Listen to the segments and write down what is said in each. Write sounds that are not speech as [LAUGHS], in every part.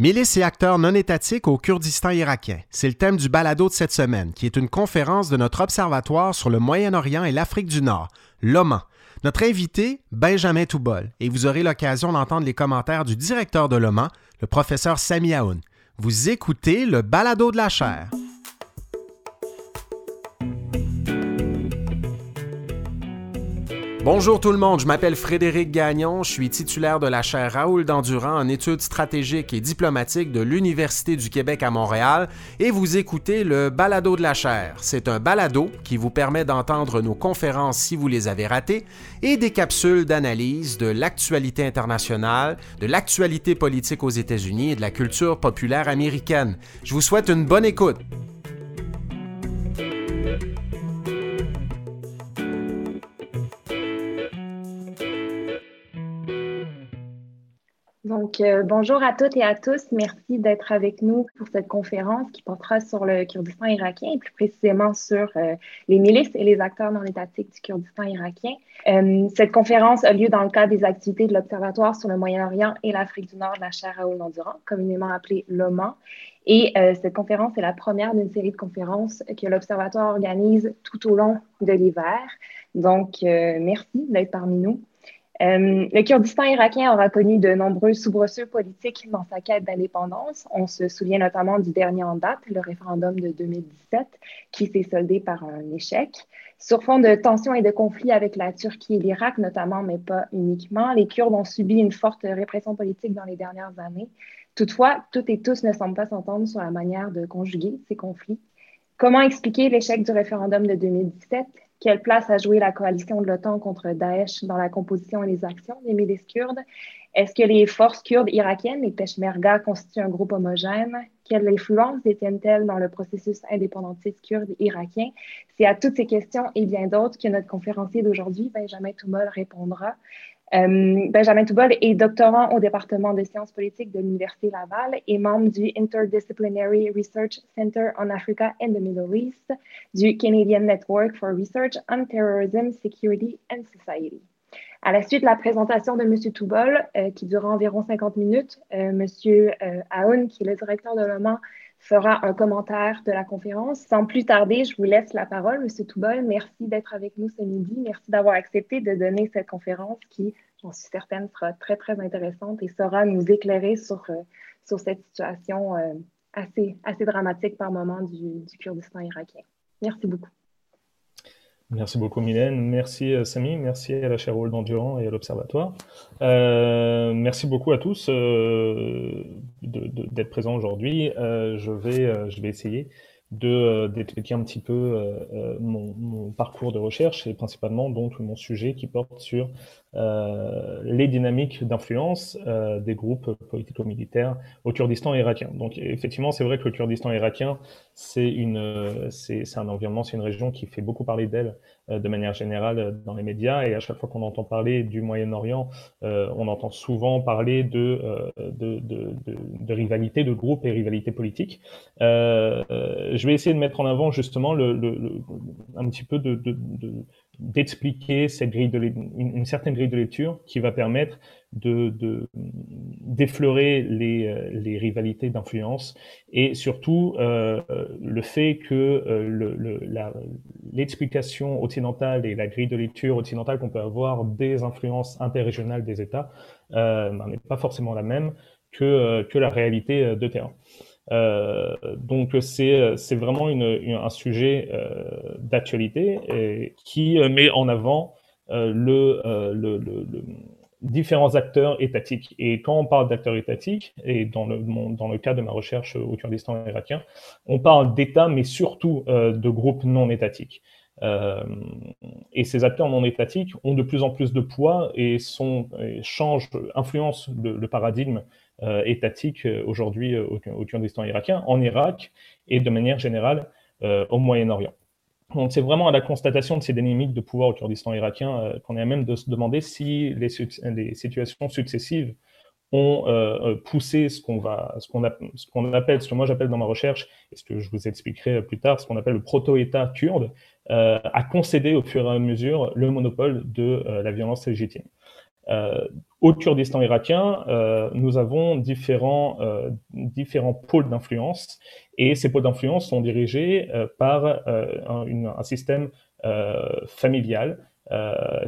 Milices et acteurs non étatiques au Kurdistan irakien. C'est le thème du balado de cette semaine, qui est une conférence de notre observatoire sur le Moyen-Orient et l'Afrique du Nord, l'OMAN. Notre invité, Benjamin Toubol, et vous aurez l'occasion d'entendre les commentaires du directeur de l'OMAN, le professeur Sami Aoun. Vous écoutez le balado de la chaire. Bonjour tout le monde, je m'appelle Frédéric Gagnon, je suis titulaire de la chaire Raoul Dandurand en études stratégiques et diplomatiques de l'Université du Québec à Montréal et vous écoutez le Balado de la chaire. C'est un balado qui vous permet d'entendre nos conférences si vous les avez ratées et des capsules d'analyse de l'actualité internationale, de l'actualité politique aux États-Unis et de la culture populaire américaine. Je vous souhaite une bonne écoute. Donc, euh, bonjour à toutes et à tous. Merci d'être avec nous pour cette conférence qui portera sur le Kurdistan irakien et plus précisément sur euh, les milices et les acteurs non étatiques du Kurdistan irakien. Euh, cette conférence a lieu dans le cadre des activités de l'Observatoire sur le Moyen-Orient et l'Afrique du Nord de la chaire Raoul Endurant, communément appelée l'OMAN. Et cette conférence est la première d'une série de conférences que l'Observatoire organise tout au long de l'hiver. Donc, merci d'être parmi nous. Euh, le Kurdistan irakien aura connu de nombreux soubresauts politiques dans sa quête d'indépendance. On se souvient notamment du dernier en date, le référendum de 2017, qui s'est soldé par un échec. Sur fond de tensions et de conflits avec la Turquie et l'Irak notamment, mais pas uniquement, les Kurdes ont subi une forte répression politique dans les dernières années. Toutefois, toutes et tous ne semblent pas s'entendre sur la manière de conjuguer ces conflits. Comment expliquer l'échec du référendum de 2017 quelle place a joué la coalition de l'OTAN contre Daesh dans la composition et les actions des milices kurdes? Est-ce que les forces kurdes irakiennes, les Peshmerga, constituent un groupe homogène? Quelle influence détiennent-elles dans le processus indépendantiste kurde irakien? C'est à toutes ces questions et bien d'autres que notre conférencier d'aujourd'hui, Benjamin Toumol, répondra. Euh, Benjamin Toubol est doctorant au département de sciences politiques de l'Université Laval et membre du Interdisciplinary Research Center on Africa and the Middle East du Canadian Network for Research on Terrorism, Security and Society. À la suite de la présentation de M. Toubol, euh, qui durera environ 50 minutes, euh, M. Aoun, qui est le directeur de l'OMAN, fera un commentaire de la conférence. Sans plus tarder, je vous laisse la parole, M. Toubol. Merci d'être avec nous ce midi. Merci d'avoir accepté de donner cette conférence qui, j'en suis certaine, sera très, très intéressante et saura nous éclairer sur, euh, sur cette situation euh, assez, assez dramatique par moment du, du Kurdistan irakien. Merci beaucoup. Merci beaucoup Mylène, merci euh, Samy, merci à la chaire Rôle d'Endurant et à l'Observatoire. Euh, merci beaucoup à tous euh, d'être présents aujourd'hui. Euh, je, vais, euh, je vais essayer de d'expliquer un petit peu mon, mon, parcours de recherche et principalement donc mon sujet qui porte sur euh, les dynamiques d'influence euh, des groupes politico-militaires au Kurdistan irakien. Donc effectivement, c'est vrai que le Kurdistan irakien, c'est un environnement, c'est une région qui fait beaucoup parler d'elle euh, de manière générale dans les médias. Et à chaque fois qu'on entend parler du Moyen-Orient, on entend souvent parler de, de, de, de, rivalité de groupes et rivalité politique. je vais essayer de mettre en avant justement le, le, un petit peu de, d'expliquer cette grille de une, certaine grille de lecture qui va permettre de d'effleurer les, euh, les rivalités d'influence et surtout euh, le fait que euh, l'explication occidentale et la grille de lecture occidentale qu'on peut avoir des influences interrégionales des États euh, n'est pas forcément la même que, euh, que la réalité de terrain. Euh, donc c'est vraiment une, un sujet euh, d'actualité qui met en avant euh, le, le, différents acteurs étatiques. Et quand on parle d'acteurs étatiques, et dans le, dans le cas de ma recherche au Kurdistan irakien, on parle d'États, mais surtout de groupes non étatiques. Euh, et ces acteurs non étatiques ont de plus en plus de poids et, sont, changent, influencent le, paradigme euh, étatique euh, aujourd'hui euh, au, Kurdistan irakien, en Irak et de manière générale au Moyen-Orient. Donc c'est vraiment à la constatation de ces dynamiques de pouvoir au Kurdistan irakien qu'on est à même de se demander si les, situations successives ont euh, poussé ce qu'on va, ce qu'on appelle, ce que moi j'appelle dans ma recherche, et ce que je vous expliquerai plus tard, ce qu'on appelle le proto-État kurde, euh, à concéder au fur et à mesure le monopole de euh, la violence légitime. Au Kurdistan irakien, nous avons différents, différents pôles d'influence. Et ces pôles d'influence sont dirigés par un, un, système familial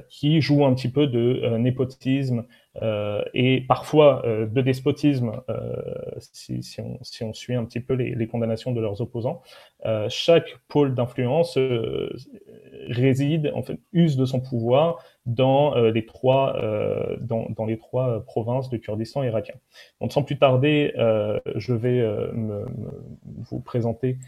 qui joue un petit peu de népotisme euh, et parfois euh, de despotisme, euh, si, si, on, si, on, suit un petit peu les, les condamnations de leurs opposants. chaque pôle d'influence réside, en fait, use de son pouvoir dans les trois, dans, dans, les trois provinces du Kurdistan irakien. Donc, sans plus tarder, je vais me, vous présenter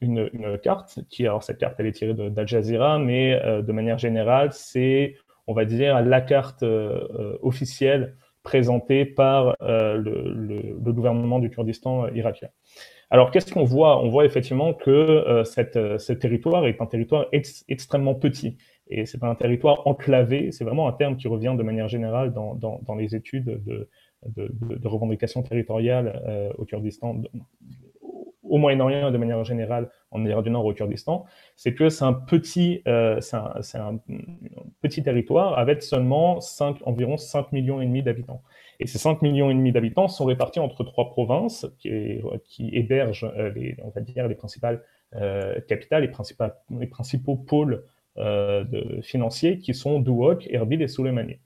une, une, carte qui, alors cette carte, elle est tirée d'Al Jazeera, mais de manière générale, c'est on va dire, la carte euh, euh, officielle présentée par euh, le, gouvernement du Kurdistan irakien. Alors, qu'est-ce qu'on voit? On voit effectivement que cette, ce territoire est un territoire extrêmement petit. Et c'est un territoire enclavé. C'est vraiment un terme qui revient de manière générale dans, dans, les études de, de, de, revendication territoriale au Kurdistan, au Moyen-Orient de manière générale en Irak du Nord au Kurdistan, c'est que c'est un petit, euh, territoire avec seulement 5, environ 5 millions et demi d'habitants. Et ces 5 millions et demi d'habitants sont répartis entre trois provinces qui, hébergent euh, les, on les principales euh, capitales, les, principaux, les principaux pôles financiers qui sont Duhok, Erbil et Soleimani.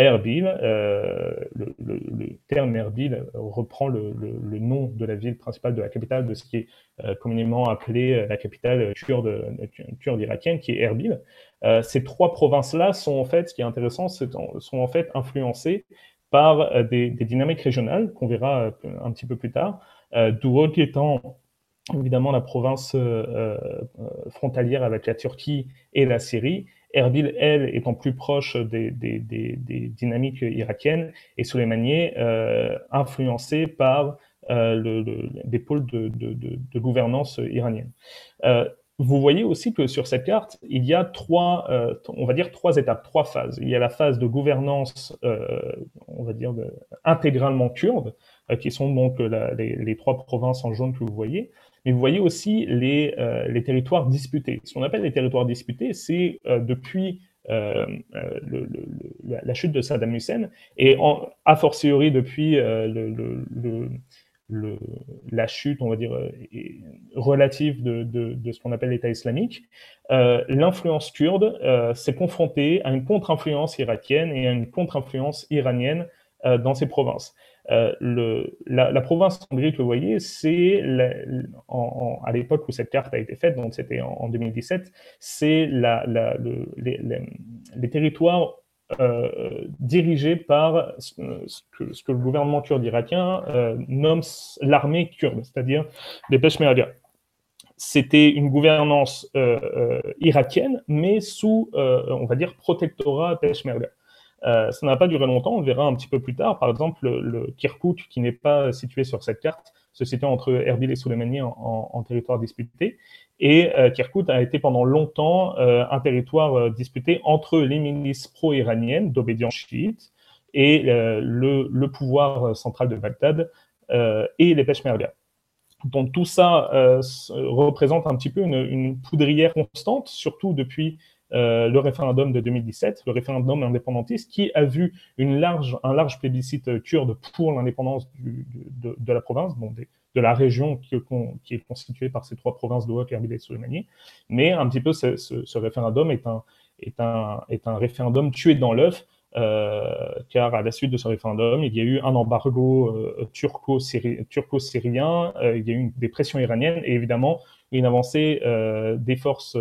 Erbil, euh, le, terme Erbil reprend le, nom de la ville principale de la capitale de ce qui est euh, communément appelé euh, la capitale kurde, irakienne, qui est Erbil. ces trois provinces-là sont en fait, ce qui est intéressant, sont en fait influencées par des, dynamiques régionales qu'on verra un petit peu plus tard. Duhok étant évidemment la province frontalière avec la Turquie et la Syrie, Erbil, elle, étant plus proche des, dynamiques irakiennes, et Soleimani, euh, influencé par euh, des pôles de, gouvernance iranienne. Euh, vous voyez aussi que sur cette carte, il y a trois, euh, on va dire trois étapes, trois phases. Il y a la phase de gouvernance, on va dire intégralement kurde, qui sont donc les, trois provinces en jaune que vous voyez mais vous voyez aussi les, euh, les territoires disputés. Ce qu'on appelle les territoires disputés, c'est euh, depuis euh, la chute de Saddam Hussein et a fortiori depuis la chute, on va dire, relative de ce qu'on appelle l'État islamique, l'influence kurde s'est confrontée à une contre-influence irakienne et à une contre-influence iranienne dans ces provinces. Euh, le, la, la, province Hongrie que vous voyez, c'est à l'époque où cette carte a été faite, donc c'était en, 2017, c'est les, territoires euh, dirigés par ce que, le gouvernement kurde irakien euh, nomme l'armée kurde, c'est-à-dire les Peshmerga. C'était une gouvernance irakienne, mais sous, on va dire, protectorat Peshmerga. Euh, ça n'a pas duré longtemps, on verra un petit peu plus tard. Par exemple, le, Kirkuk, qui n'est pas situé sur cette carte, se situe entre Erbil et Soleimani en, territoire disputé. Et euh, Kirkuk a été pendant longtemps euh, un territoire euh, disputé entre les milices pro-iraniennes d'obédience chiite et le, le, pouvoir central de Bagdad et les Peshmerga. Donc tout ça représente un petit peu une poudrière constante, surtout depuis euh, le référendum de 2017, le référendum indépendantiste, qui a vu large, un large plébiscite kurde pour l'indépendance de, la province, donc de la région qui, est constituée par ces trois provinces Haute, Erbil et Soleimani. Mais un petit peu, ce, référendum est un, référendum tué dans l'œuf, euh, car à la suite de ce référendum, il y a eu un embargo euh, turco-syrien, turco euh, il y a eu des pressions iraniennes et évidemment une avancée euh, des forces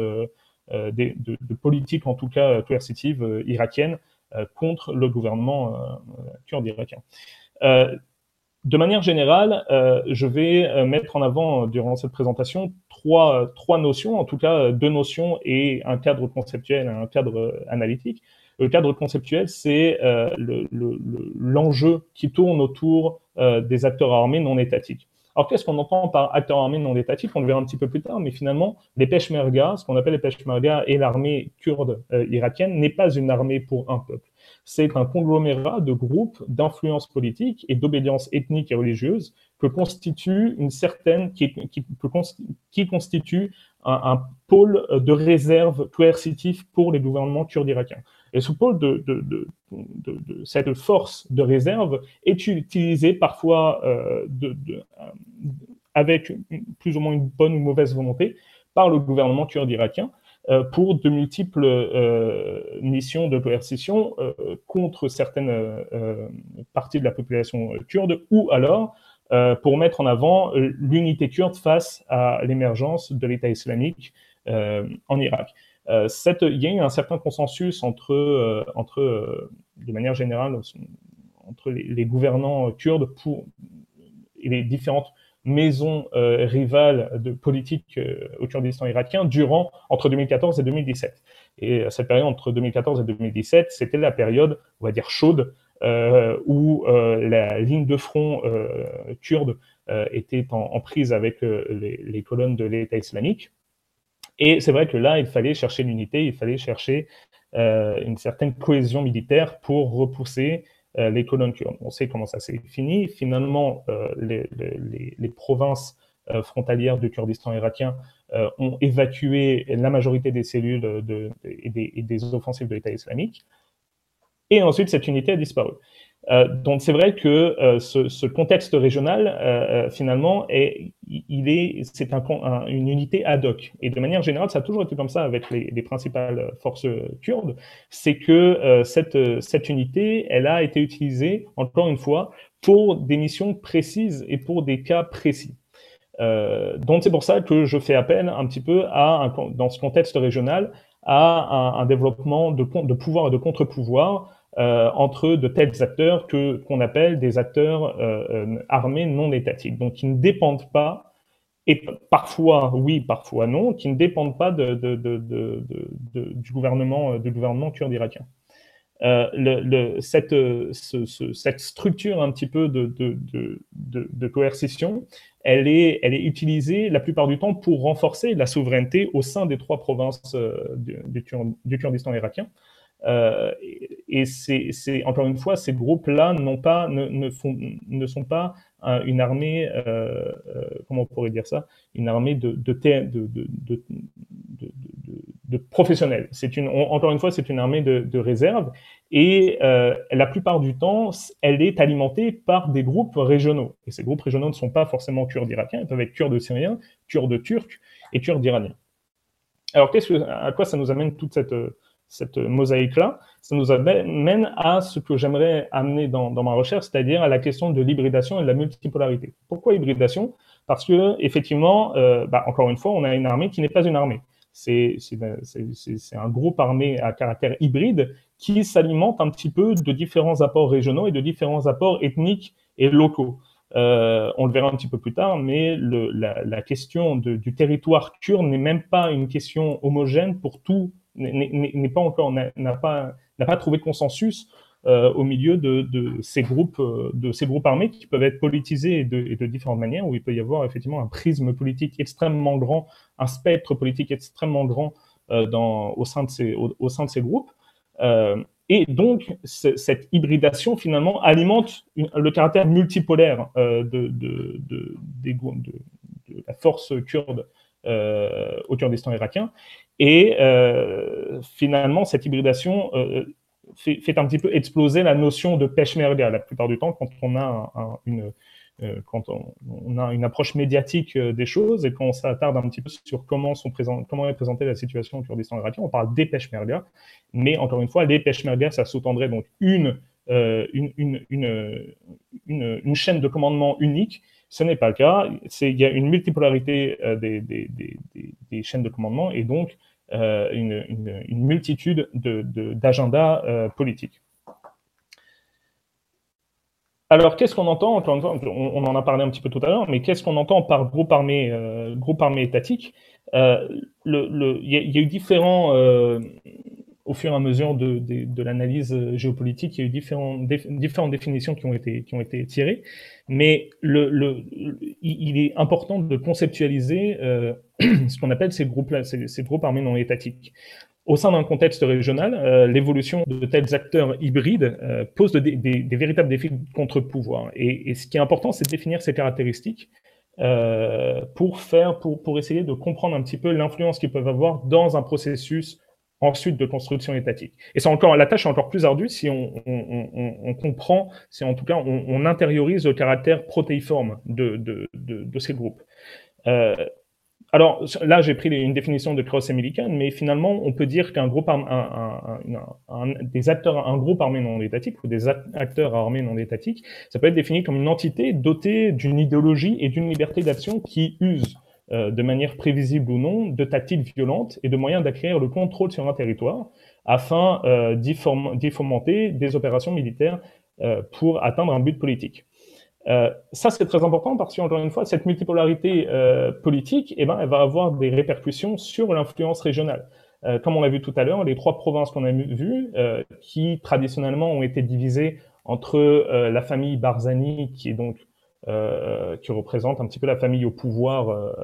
euh, de, de, politique, en tout cas coercitive euh, irakienne, euh, contre le gouvernement kurde irakien. de manière générale, je vais mettre en avant durant cette présentation trois, trois notions, en tout cas deux notions et un cadre conceptuel et un cadre analytique. Le cadre conceptuel, c'est l'enjeu le, qui tourne autour des acteurs armés non étatiques. Alors, qu'est-ce qu'on entend par acteurs armés non étatiques On le verra un petit peu plus tard, mais finalement, les Peshmerga, ce qu'on appelle les Peshmerga et l'armée kurde euh, irakienne, n'est pas une armée pour un peuple. C'est un conglomérat de groupes d'influence politique et d'obédience ethnique et religieuse qui, constitue un, pôle de réserve coercitif pour les gouvernements kurdes irakiens. Et ce pôle de, cette force de réserve est utilisé parfois avec plus ou moins une bonne ou mauvaise volonté par le gouvernement kurde irakien euh, pour de multiples euh, missions de coercition euh, contre certaines parties de la population kurde ou alors pour mettre en avant l'unité kurde face à l'émergence de l'État islamique en Irak. Cette, il y a eu un certain consensus entre, entre de manière générale, entre les, gouvernants kurdes et les différentes maison euh, rivale de politique euh, au Kurdistan irakien durant entre 2014 et 2017. Et cette période entre 2014 et 2017, c'était la période, on va dire chaude, euh, où la ligne de front kurde était en, prise avec les, colonnes de l'État islamique. Et c'est vrai que là, il fallait chercher l'unité, il fallait chercher une certaine cohésion militaire pour repousser euh, les colonnes kurdes. On sait comment ça s'est fini. Finalement, euh, les, provinces euh, frontalières du Kurdistan irakien ont évacué la majorité des cellules et, des, offensives de l'État islamique. Et ensuite, cette unité a disparu. Euh, donc c'est vrai que euh, ce, contexte régional, euh, finalement, est, il est, c'est un, une unité ad hoc. Et de manière générale, ça a toujours été comme ça avec les, les principales forces kurdes, c'est que cette, cette unité, elle a été utilisée, encore une fois, pour des missions précises et pour des cas précis. donc c'est pour ça que je fais appel un petit peu à, dans ce contexte régional, à un, un développement de, de pouvoir et de contre-pouvoir euh, entre de tels acteurs que qu'on appelle des acteurs euh, euh, armés non étatiques, donc qui ne dépendent pas et parfois oui, parfois non, qui ne dépendent pas de, de, de, du gouvernement du gouvernement kurde irakien. Cette, ce, ce, cette structure un petit peu de, de, coercition, elle est, elle est utilisée la plupart du temps pour renforcer la souveraineté au sein des trois provinces du, Kurdistan irakien. Euh, et c'est encore une fois, ces groupes-là pas, ne, ne, sont pas une armée, euh, euh, comment on pourrait dire ça, une armée de, de, professionnels. C'est une, encore une fois, c'est une armée de, réserve et euh, la plupart du temps, elle est alimentée par des groupes régionaux. Et ces groupes régionaux ne sont pas forcément kurdes irakiens, ils peuvent être kurdes syriens, kurdes turcs et kurdes iraniens. Alors, qu'est-ce que, à quoi ça nous amène toute cette cette mosaïque-là, ça nous amène à ce que j'aimerais amener dans, ma recherche, c'est-à-dire à la question de l'hybridation et de la multipolarité. Pourquoi hybridation? Parce que effectivement, euh, bah, encore une fois, on a une armée qui n'est pas une armée. C'est un groupe armé à caractère hybride qui s'alimente un petit peu de différents apports régionaux et de différents apports ethniques et locaux. Euh, on le verra un petit peu plus tard, mais la, question du territoire kurde n'est même pas une question homogène pour tout n'est pas encore n'a pas n'a pas trouvé consensus euh, au milieu de, de, ces groupes euh, de ces groupes armés qui peuvent être politisés de, et de différentes manières où il peut y avoir effectivement un prisme politique extrêmement grand, un spectre politique extrêmement grand euh, dans, au sein de ces au, sein de ces groupes. et donc, cette hybridation, finalement, alimente le caractère multipolaire de, de, de, de, la force kurde au Kurdistan irakien. Et euh, finalement, cette hybridation euh, fait, fait, un petit peu exploser la notion de peshmerga la plupart du temps quand on a une quand on, a une approche médiatique des choses et qu'on s'attarde un petit peu sur comment, est présentée la situation au Kurdistan irakien, on parle des peshmerga, mais encore une fois, les peshmerga, ça sous-tendrait donc une, une, une, une, chaîne de commandement unique. Ce n'est pas le cas. Il y a une multipolarité euh, des, des, des, des, chaînes de commandement et donc euh, une, une, multitude d'agendas de, euh, politiques. Alors, qu'est-ce qu'on entend Encore une fois, on, en a parlé un petit peu tout à l'heure, mais qu'est-ce qu'on entend par groupe armé, euh, groupe armé étatique? Il y, a eu différents au fur et à mesure de, l'analyse géopolitique, il y a eu différentes, définitions qui ont été, tirées, mais il est important de conceptualiser euh, [CLEARS THROAT] ce qu'on appelle ces groupes, ces, ces, groupes armés non étatiques. Au sein d'un contexte régional, euh, l'évolution de tels acteurs hybrides euh, pose des, véritables défis de contre-pouvoir. Et, ce qui est important, c'est de définir ces caractéristiques euh, pour faire, pour essayer de comprendre un petit peu l'influence qu'ils peuvent avoir dans un processus ensuite de construction étatique. Et c'est encore, la tâche est encore plus ardue si on, on, on, comprend, si en tout cas on, intériorise le caractère protéiforme de, de, de, de ces groupes. Euh, alors là, j'ai pris une définition de cross américaine, mais finalement, on peut dire qu'un groupe, un, un, des acteurs, un groupe armé non étatique ou des acteurs armés non étatiques, ça peut être défini comme une entité dotée d'une idéologie et d'une liberté d'action qui use euh, de manière prévisible ou non, de tactiques violentes et de moyens d'acquérir le contrôle sur un territoire afin euh, d'y fomenter des opérations militaires euh, pour atteindre un but politique. Euh, ça, c'est très important parce que, encore une fois, cette multipolarité euh, politique, eh ben, elle va avoir des répercussions sur l'influence régionale. Euh, comme on l'a vu tout à l'heure, les trois provinces qu'on a vues, qui traditionnellement ont été divisées entre la famille Barzani, qui est donc qui représente un petit peu la famille au pouvoir,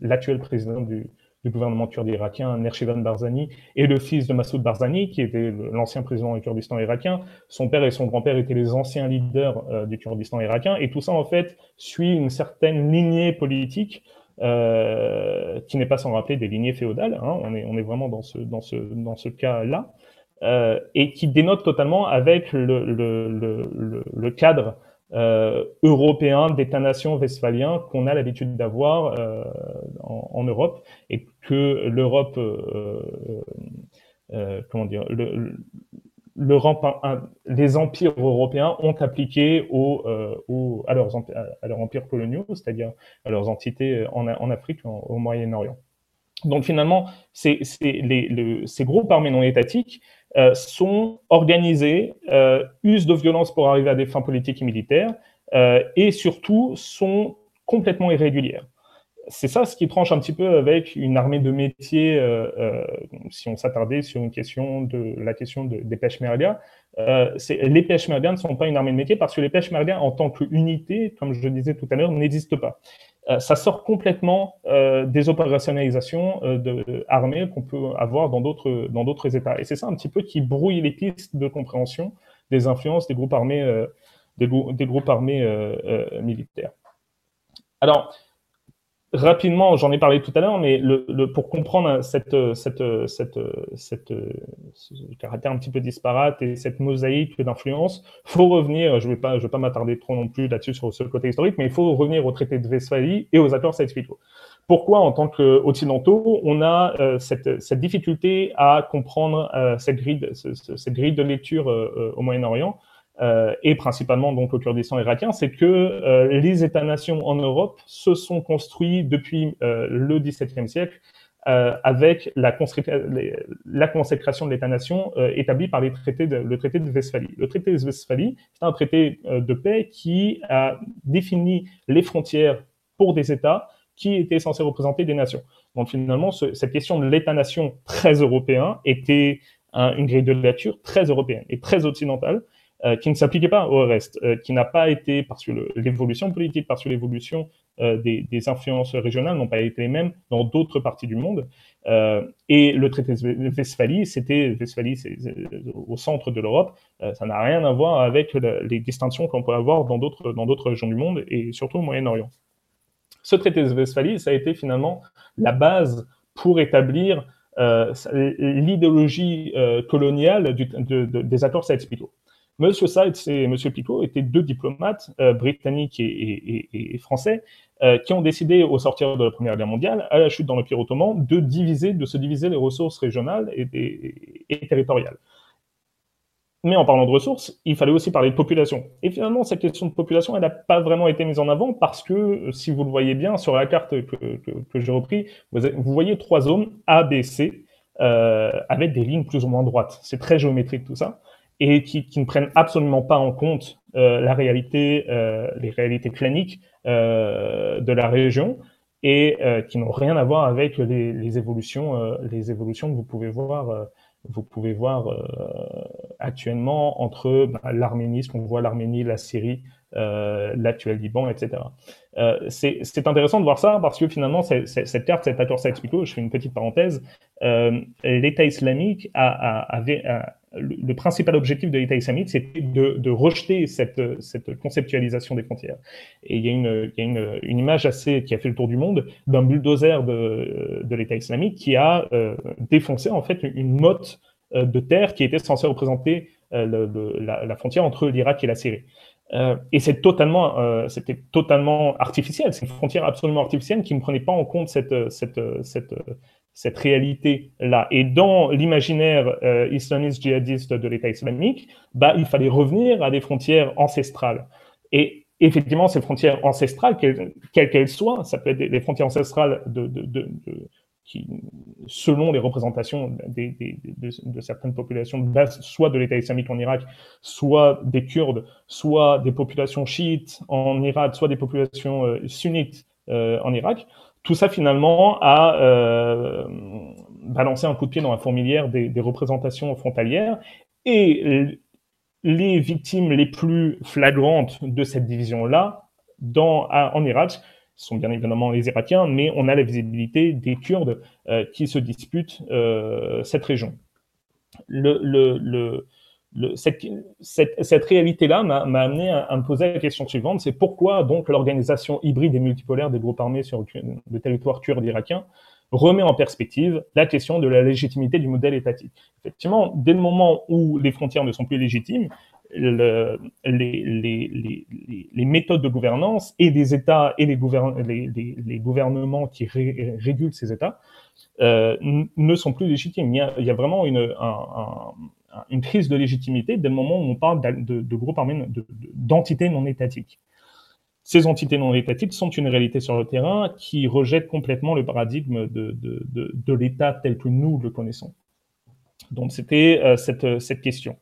l'actuel président du, du gouvernement kurde irakien, Nershivan Barzani, et le fils de Massoud Barzani, qui était l'ancien président du Kurdistan irakien. Son père et son grand-père étaient les anciens leaders euh, du Kurdistan irakien, et tout ça, en fait, suit une certaine lignée politique euh, qui n'est pas sans rappeler des lignées féodales. Hein. on, est, on est vraiment dans ce, dans ce, dans ce cas-là. Euh, et qui dénote totalement avec le, le, le, le cadre euh, européen d'État-nation qu'on a l'habitude d'avoir euh, en, Europe et que l'Europe, euh, euh comment dire, le, les empires européens ont appliqué au, au, à, leurs, empires coloniaux, c'est-à-dire à leurs entités en, en Afrique, au Moyen-Orient. Donc finalement, les, le, ces groupes armés non étatiques euh, sont organisés, euh, usent de violence pour arriver à des fins politiques et militaires, euh, et surtout sont complètement irrégulières. C'est ça ce qui tranche un petit peu avec une armée de métiers, si on s'attardait sur une question de la question de, des peshmerga. Euh, les peshmerga ne sont pas une armée de métiers parce que les peshmerga en tant qu'unité, comme je le disais tout à l'heure, n'existent pas. Euh, ça sort complètement euh, des opérationnalisations euh, de, armées qu'on peut avoir dans d'autres dans d'autres États. Et c'est ça un petit peu qui brouille les pistes de compréhension des influences des groupes armés des, des, groupes armés militaires. Alors, Rapidement, j'en ai parlé tout à l'heure, mais le, le, pour comprendre cette, cette, cette, cette, ce caractère un petit peu disparate et cette mosaïque d'influence, faut revenir, je ne vais pas, je vais pas m'attarder trop non plus là-dessus sur ce côté historique, mais il faut revenir au traité de Westphalie et aux accords sykes Pourquoi, en tant qu'occidentaux, on a euh, cette, cette, difficulté à comprendre euh, cette, grille, cette grille de lecture euh, au Moyen-Orient euh, et principalement donc au Kurdistan irakien, c'est que euh, les États-nations en Europe se sont construits depuis euh, le XVIIe siècle avec la, consécration de l'État-nation établie par les traités de, le traité de Westphalie. Le traité de Westphalie, c'est un traité de paix qui a défini les frontières pour des États qui étaient censés représenter des nations. Donc finalement, ce, cette question de l'État-nation très européen était un, une grille de lecture très européenne et très occidentale, euh, qui ne s'appliquait pas au reste, euh, qui n'a pas été, parce que l'évolution politique, parce que l'évolution euh, des, des, influences régionales n'ont pas été les mêmes dans d'autres parties du monde. et le traité de Westphalie, c'était Westphalie, c'est au centre de l'Europe. ça n'a rien à voir avec les distinctions qu'on peut avoir dans d'autres dans d'autres régions du monde et surtout au Moyen-Orient. Ce traité de Westphalie, ça a été finalement la base pour établir l'idéologie coloniale du, de, des accords Sykes-Picot. Monsieur Seitz et Monsieur Picot étaient deux diplomates euh, britanniques et, français euh, qui ont décidé, au sortir de la Première Guerre mondiale, à la chute dans l'Empire ottoman, de diviser, se diviser les ressources régionales et, territoriales. Mais en parlant de ressources, il fallait aussi parler de population. Et finalement, cette question de population, elle n'a pas vraiment été mise en avant parce que, si vous le voyez bien sur la carte que, j'ai repris, vous, voyez trois zones A, euh, avec des lignes plus ou moins droites. C'est très géométrique tout ça et qui, qui, ne prennent absolument pas en compte euh, la réalité, euh, les réalités claniques euh, de la région et euh, qui n'ont rien à voir avec les, les évolutions, euh, les évolutions que vous pouvez voir, euh, vous pouvez voir actuellement entre bah, l'Arménie, ce qu'on voit l'Arménie, la Syrie, l'actuel Liban, etc. c'est intéressant de voir ça parce que finalement, cette carte, cet accord Sykes-Picot, je fais une petite parenthèse, l'État islamique a, le, principal objectif de l'État islamique, c'était de, rejeter cette, conceptualisation des frontières. Et il y a, une, image assez qui a fait le tour du monde d'un bulldozer de, l'État islamique qui a euh, défoncé en fait une motte euh, de terre qui était censée représenter euh, la, frontière entre l'Irak et la Syrie. Et c'est totalement, c'était totalement artificiel. C'est une frontière absolument artificielle qui ne prenait pas en compte cette, cette réalité-là. Et dans l'imaginaire euh, islamiste djihadiste de l'État islamique, bah, il fallait revenir à des frontières ancestrales. Et effectivement, ces frontières ancestrales, quelles qu'elles soient, ça peut être des, frontières ancestrales de, qui, selon les représentations de, certaines populations, soit de l'État islamique en Irak, soit des Kurdes, soit des populations chiites en Irak, soit des populations euh, sunnites euh, en Irak, tout ça finalement a euh, balancé un coup de pied dans la fourmilière des, représentations frontalières. Et les victimes les plus flagrantes de cette division-là en Irak sont bien évidemment les Irakiens, mais on a la visibilité des Kurdes euh, qui se disputent euh, cette région. Cette, réalité-là m'a amené à, me poser la question suivante, c'est pourquoi donc l'organisation hybride et multipolaire des groupes armés sur le territoire kurde irakien remet en perspective la question de la légitimité du modèle étatique. Effectivement, dès le moment où les frontières ne sont plus légitimes, les, méthodes de gouvernance et des États et les, gouvernements qui régulent ces États euh, ne sont plus légitimes. Il y a, vraiment une, un, crise de légitimité dès le moment où on parle de, groupes armés, d'entités non étatiques. Ces entités non étatiques sont une réalité sur le terrain qui rejette complètement le paradigme de, l'État tel que nous le connaissons. Donc c'était euh, cette, cette, question.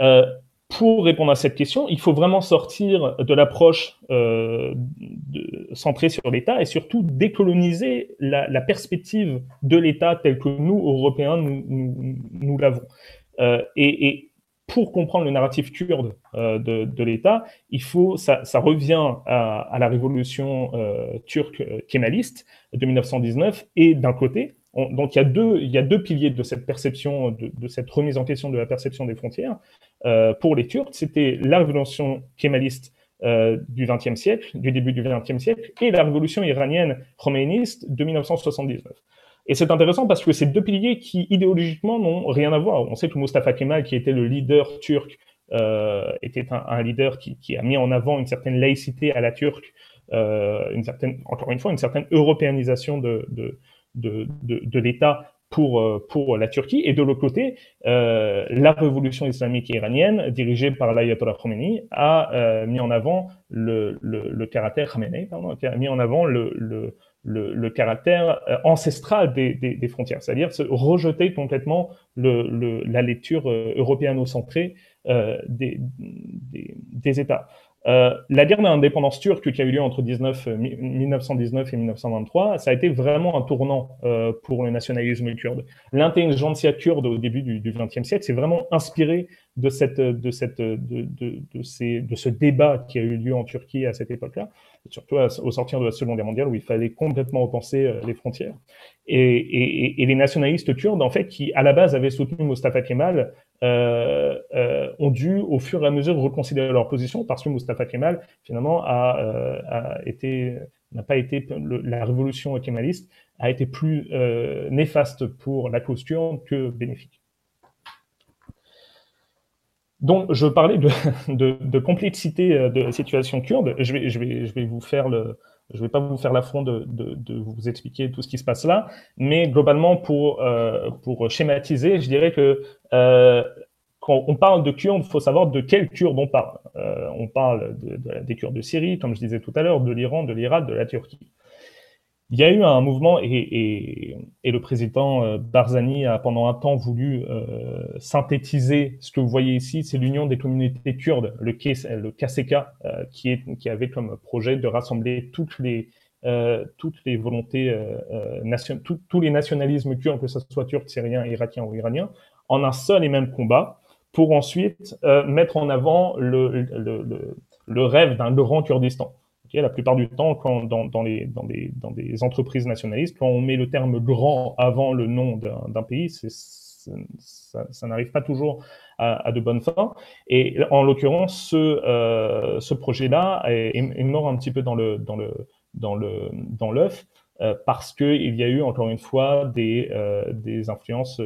Euh, pour répondre à cette question, il faut vraiment sortir de l'approche euh, centrée sur l'État et surtout décoloniser la, perspective de l'État tel que nous, Européens, nous, l'avons. Euh, et, pour comprendre le narratif kurde euh, de, l'État, il faut, ça, revient à, la révolution euh, turque kémaliste de 1919 et d'un côté, donc il y, a deux, piliers de cette perception, de, cette remise en question de la perception des frontières pour les Turcs. C'était la révolution kémaliste du XXe siècle, du début du XXe siècle, et la révolution iranienne khomeiniste de 1979. Et c'est intéressant parce que c'est deux piliers qui idéologiquement n'ont rien à voir. On sait que Mustafa Kemal, qui était le leader turc, euh, était un, leader qui, a mis en avant une certaine laïcité à la turque, euh, une certaine, encore une fois, une certaine européanisation de, de, de, de, l'État pour, euh, pour la Turquie. Et de l'autre côté, la révolution islamique iranienne, dirigée par l'ayatollah Khomeini, a mis en avant le, le, le caractère Khamenei, pardon, a mis en avant le, le le, caractère euh, ancestral des, frontières, c'est-à-dire se rejeter complètement la lecture euh, européano-centrée euh, des, États. La guerre d'indépendance turque qui a eu lieu entre 1919 et 1923, ça a été vraiment un tournant pour le nationalisme kurde. L'intelligentsia kurde au début du XXe siècle s'est vraiment inspirée de, cette, de, cette, de, de, de, ces, de ce débat qui a eu lieu en Turquie à cette époque-là, surtout au sortir de la Seconde Guerre mondiale où il fallait complètement repenser euh, les frontières. Et, et, et, les nationalistes kurdes, en fait, qui à la base avaient soutenu Mustafa Kemal, euh, euh, ont dû au fur et à mesure reconsidérer leur position parce que Mustafa Kemal, finalement, a, euh, a été n'a pas été la révolution kémaliste a été plus euh, néfaste pour la cause que bénéfique. Donc, je parlais de, de, de complexité euh, de la situation kurde. Je vais, je vais, je vais vous faire le, je vais pas vous faire l'affront de, de, de, vous expliquer tout ce qui se passe là, mais globalement, pour, euh, pour schématiser, je dirais que euh, quand on parle de Kurdes, il faut savoir de quelle Kurdes on parle. Euh, on parle de, des Kurdes de Syrie, comme je disais tout à l'heure, de l'Iran, de l'Irak, de la Turquie. Il y a eu un mouvement et, le président euh, Barzani a pendant un temps voulu euh, synthétiser ce que vous voyez ici, c'est l'union des communautés kurdes, le, le KCK, euh, qui, est, qui avait comme projet de rassembler toutes les, volontés, tous les nationalismes kurdes, que ce soit turc, syrien, irakien ou iranien, en un seul et même combat, pour ensuite mettre en avant le, le, le rêve d'un grand Kurdistan la plupart du temps, quand dans, les, dans, des entreprises nationalistes, quand on met le terme grand avant le nom d'un pays, ça, n'arrive pas toujours à, de bonnes fins. Et en l'occurrence, ce, ce projet-là est, mort un petit peu dans le dans le dans le dans l'œuf parce qu'il y a eu encore une fois des, des influences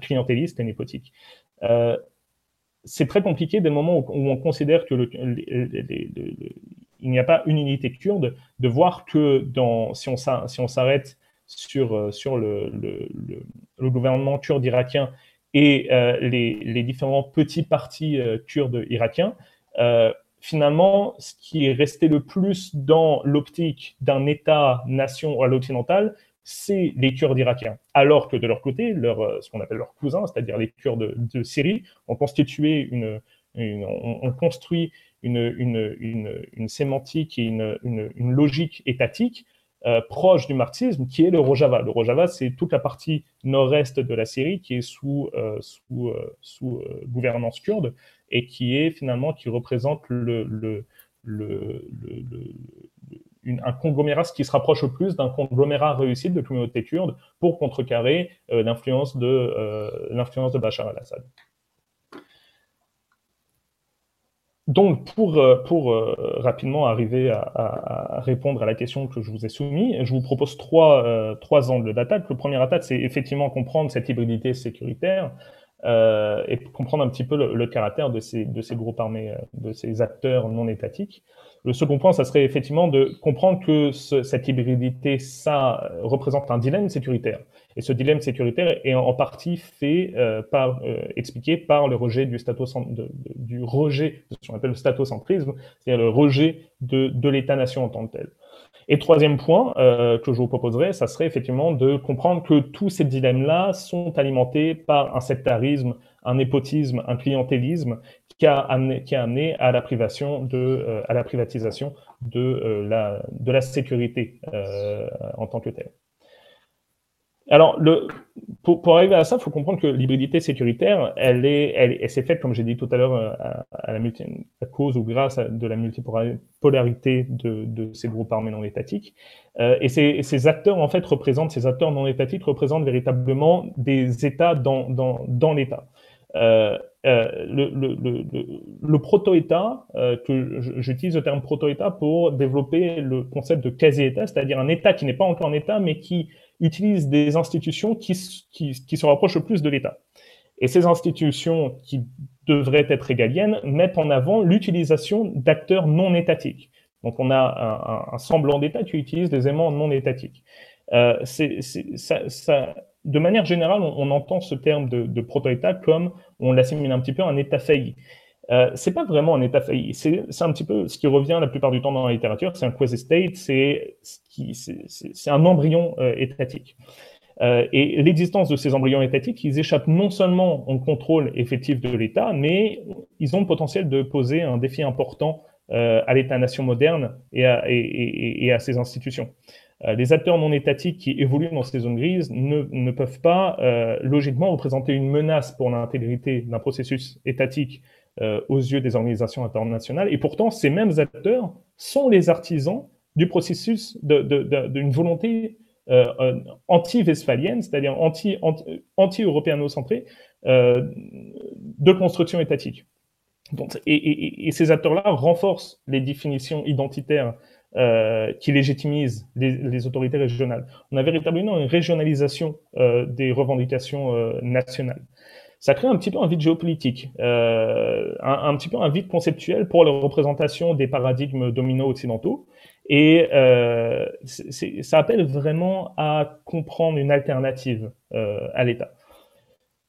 clientélistes et népotiques c'est très compliqué dès le moment où, on considère que il n'y a pas une unité kurde, de voir que dans, si on s'arrête sur, euh, sur le, le, gouvernement kurde irakien et euh, les, différents petits partis euh, kurdes irakiens, finalement, ce qui est resté le plus dans l'optique d'un État-nation à l'occidental, c'est les Kurdes irakiens. Alors que de leur côté, leur, ce qu'on appelle leurs cousins, c'est-à-dire les Kurdes de, Syrie, ont constitué une, ont construit une, sémantique et une, logique étatique euh, proche du marxisme, qui est le Rojava. Le Rojava, c'est toute la partie nord-est de la Syrie qui est sous, euh, sous, euh, sous gouvernance kurde et qui est finalement qui représente le, le, un conglomérat qui se rapproche au plus d'un conglomérat réussi de communauté kurde pour contrecarrer l'influence de l'influence de Bachar al-Assad. Donc, pour, euh, pour euh, rapidement arriver à, répondre à la question que je vous ai soumise, je vous propose trois, euh, trois angles d'attaque. Le premier attaque, c'est effectivement comprendre cette hybridité sécuritaire et comprendre un petit peu le, caractère de ces, de ces groupes armés, de ces acteurs non étatiques. Le second point, ça serait effectivement de comprendre que cette hybridité, ça représente un dilemme sécuritaire. Et ce dilemme sécuritaire est en partie fait euh, par, euh, expliqué par le rejet du, du rejet de ce qu'on appelle le statocentrisme, c'est-à-dire le rejet de, l'État-nation en tant que tel. Et troisième point euh, que je vous proposerais, ça serait effectivement de comprendre que tous ces dilemmes-là sont alimentés par un sectarisme, un népotisme, un clientélisme qui a amené, à la privation de, à la privatisation de, la, de la sécurité en tant que telle. Alors, le, pour, pour, arriver à ça, il faut comprendre que l'hybridité sécuritaire, elle est, elle, s'est faite, comme j'ai dit tout à l'heure, euh, à, la multi, à cause ou grâce à de la multipolarité de, de ces groupes armés non étatiques. Euh, et ces, ces, acteurs, en fait, représentent, ces acteurs non étatiques représentent véritablement des États dans, dans, dans l'État. Euh, euh, le, le, le, le proto-État, euh, que j'utilise le terme proto-État pour développer le concept de quasi-État, c'est-à-dire un État qui n'est pas encore un État, mais qui utilise des institutions qui, qui, se rapprochent le plus de l'État. Et ces institutions qui devraient être régaliennes mettent en avant l'utilisation d'acteurs non étatiques. Donc on a un, semblant d'État qui utilise des aimants non étatiques. Euh, de manière générale, on, entend ce terme de, de proto-État comme on l'assimile un petit peu un État failli. Euh, c'est pas vraiment un état failli. C'est un petit peu ce qui revient la plupart du temps dans la littérature. C'est un quasi-state, c'est un embryon euh, étatique. Euh, et l'existence de ces embryons étatiques, ils échappent non seulement au contrôle effectif de l'État, mais ils ont le potentiel de poser un défi important euh, à l'État-nation moderne et à, et, à, ses institutions. Euh, les acteurs non étatiques qui évoluent dans ces zones grises ne, ne peuvent pas logiquement représenter une menace pour l'intégrité d'un processus étatique euh, aux yeux des organisations internationales. Et pourtant, ces mêmes acteurs sont les artisans du processus d'une volonté euh, euh, anti-westphalienne, c'est-à-dire anti-européano-centrée, de construction étatique. Et, ces acteurs-là renforcent les définitions identitaires qui légitimisent les, autorités régionales. On a véritablement une régionalisation des revendications nationales ça crée un petit peu un vide géopolitique, euh, un, un, petit peu un vide conceptuel pour la représentation des paradigmes dominants occidentaux. Et euh, ça appelle vraiment à comprendre une alternative euh, à l'État.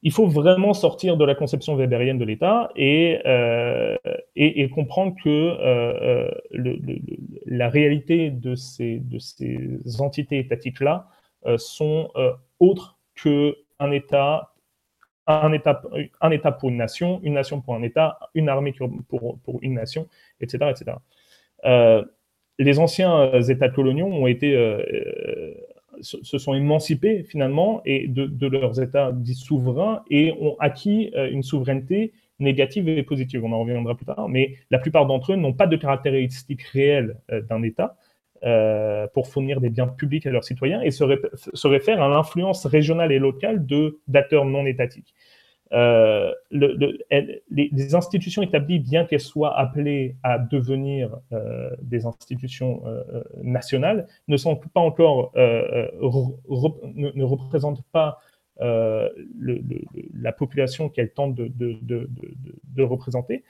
Il faut vraiment sortir de la conception weberienne de l'État et, comprendre que la réalité de ces, de ces entités étatiques-là sont autres qu'un État un État, pour une nation, une nation pour un État, une armée pour, une nation, etc. etc. Euh, les anciens euh, États coloniaux euh, se sont émancipés finalement de, leurs États dits souverains et ont acquis une souveraineté négative et positive. On en reviendra plus tard, mais la plupart d'entre eux n'ont pas de caractéristiques réelles d'un État. Pour fournir des biens publics à leurs citoyens et se, réfère à l'influence régionale et locale d'acteurs non étatiques. Euh, le, les, institutions établies, bien qu'elles soient appelées à devenir euh, des institutions euh, nationales, ne sont pas encore, ne, représentent pas la population qu'elles tentent de représenter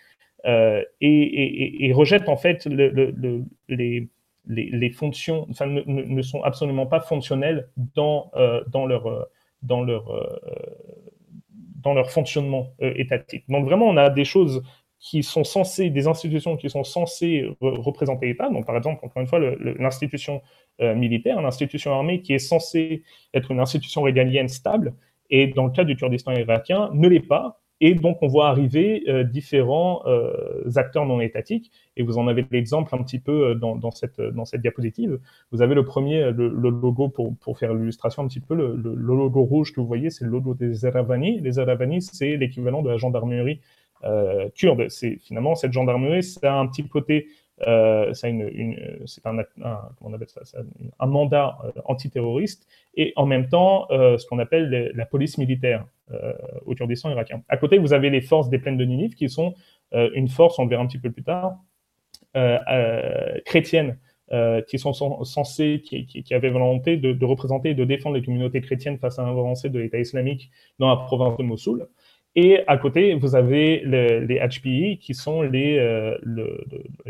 et, et, et, rejettent en fait les, les, fonctions, ne, sont absolument pas fonctionnelles dans, dans leur, dans leur fonctionnement euh, étatique. Donc vraiment, on a des choses qui sont censées, des institutions qui sont censées représenter l'État. Donc par exemple, encore une fois, l'institution euh, militaire, l'institution armée qui est censée être une institution régalienne stable, et dans le cas du Kurdistan irakien, ne l'est pas et donc, on voit arriver euh, différents euh, acteurs non étatiques. Et vous en avez l'exemple un petit peu euh, dans, dans, cette, dans cette diapositive. Vous avez le premier, le, logo, pour, pour faire l'illustration un petit peu, le, le, logo rouge que vous voyez, c'est le logo des Eravani. Les Eravani, c'est l'équivalent de la gendarmerie kurde. C'est finalement cette gendarmerie, ça a un petit côté euh, c'est un, un, mandat euh, antiterroriste et en même temps euh, ce qu'on appelle la police militaire au Kurdistan irakien. À côté, vous avez les forces des plaines de Ninive qui sont une force, on le verra un petit peu plus tard, chrétienne. qui sont censées, qui, qui, avaient volonté de, de, représenter et de défendre les communautés chrétiennes face à l'avancée de l'État islamique dans la province de Mossoul. Et à côté, vous avez les HPI, qui sont les, euh,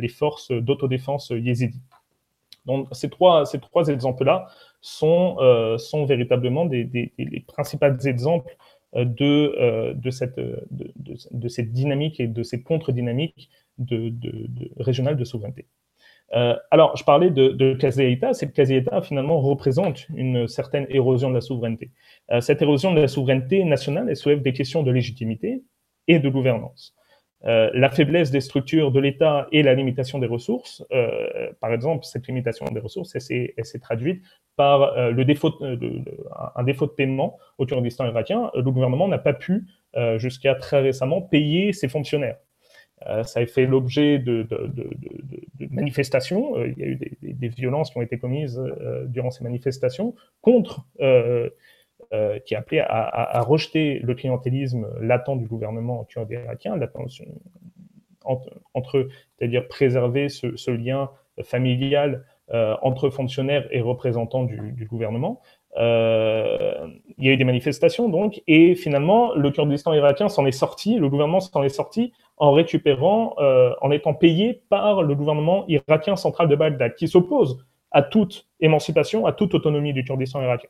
forces d'autodéfense yézidis. Donc, ces trois, ces trois exemples-là sont, euh, sont véritablement des, des, les principaux exemples euh, de, de, cette, de, de, cette dynamique et de ces contre-dynamiques de, régionales de souveraineté. Euh, alors, je parlais de, de quasi-État. Cette quasi-État, finalement, représente une certaine érosion de la souveraineté. Euh, cette érosion de la souveraineté nationale, elle soulève des questions de légitimité et de gouvernance. Euh, la faiblesse des structures de l'État et la limitation des ressources, par exemple, cette limitation des ressources, elle s'est traduite par le défaut de, un défaut de paiement au Kurdistan irakien. Le gouvernement n'a pas pu, jusqu'à très récemment, payer ses fonctionnaires. Euh, ça a fait l'objet de, manifestations. Euh, il y a eu des, violences qui ont été commises euh, durant ces manifestations contre, qui appelaient à, rejeter le clientélisme latent du gouvernement kurde irakien, entre, entre c'est-à-dire préserver ce, lien familial entre fonctionnaires et représentants du, gouvernement. il y a eu des manifestations donc, et finalement, le Kurdistan irakien s'en est sorti, le gouvernement s'en est sorti en récupérant, euh, en étant payé par le gouvernement irakien central de Bagdad, qui s'oppose à toute émancipation, à toute autonomie du Kurdistan irakien.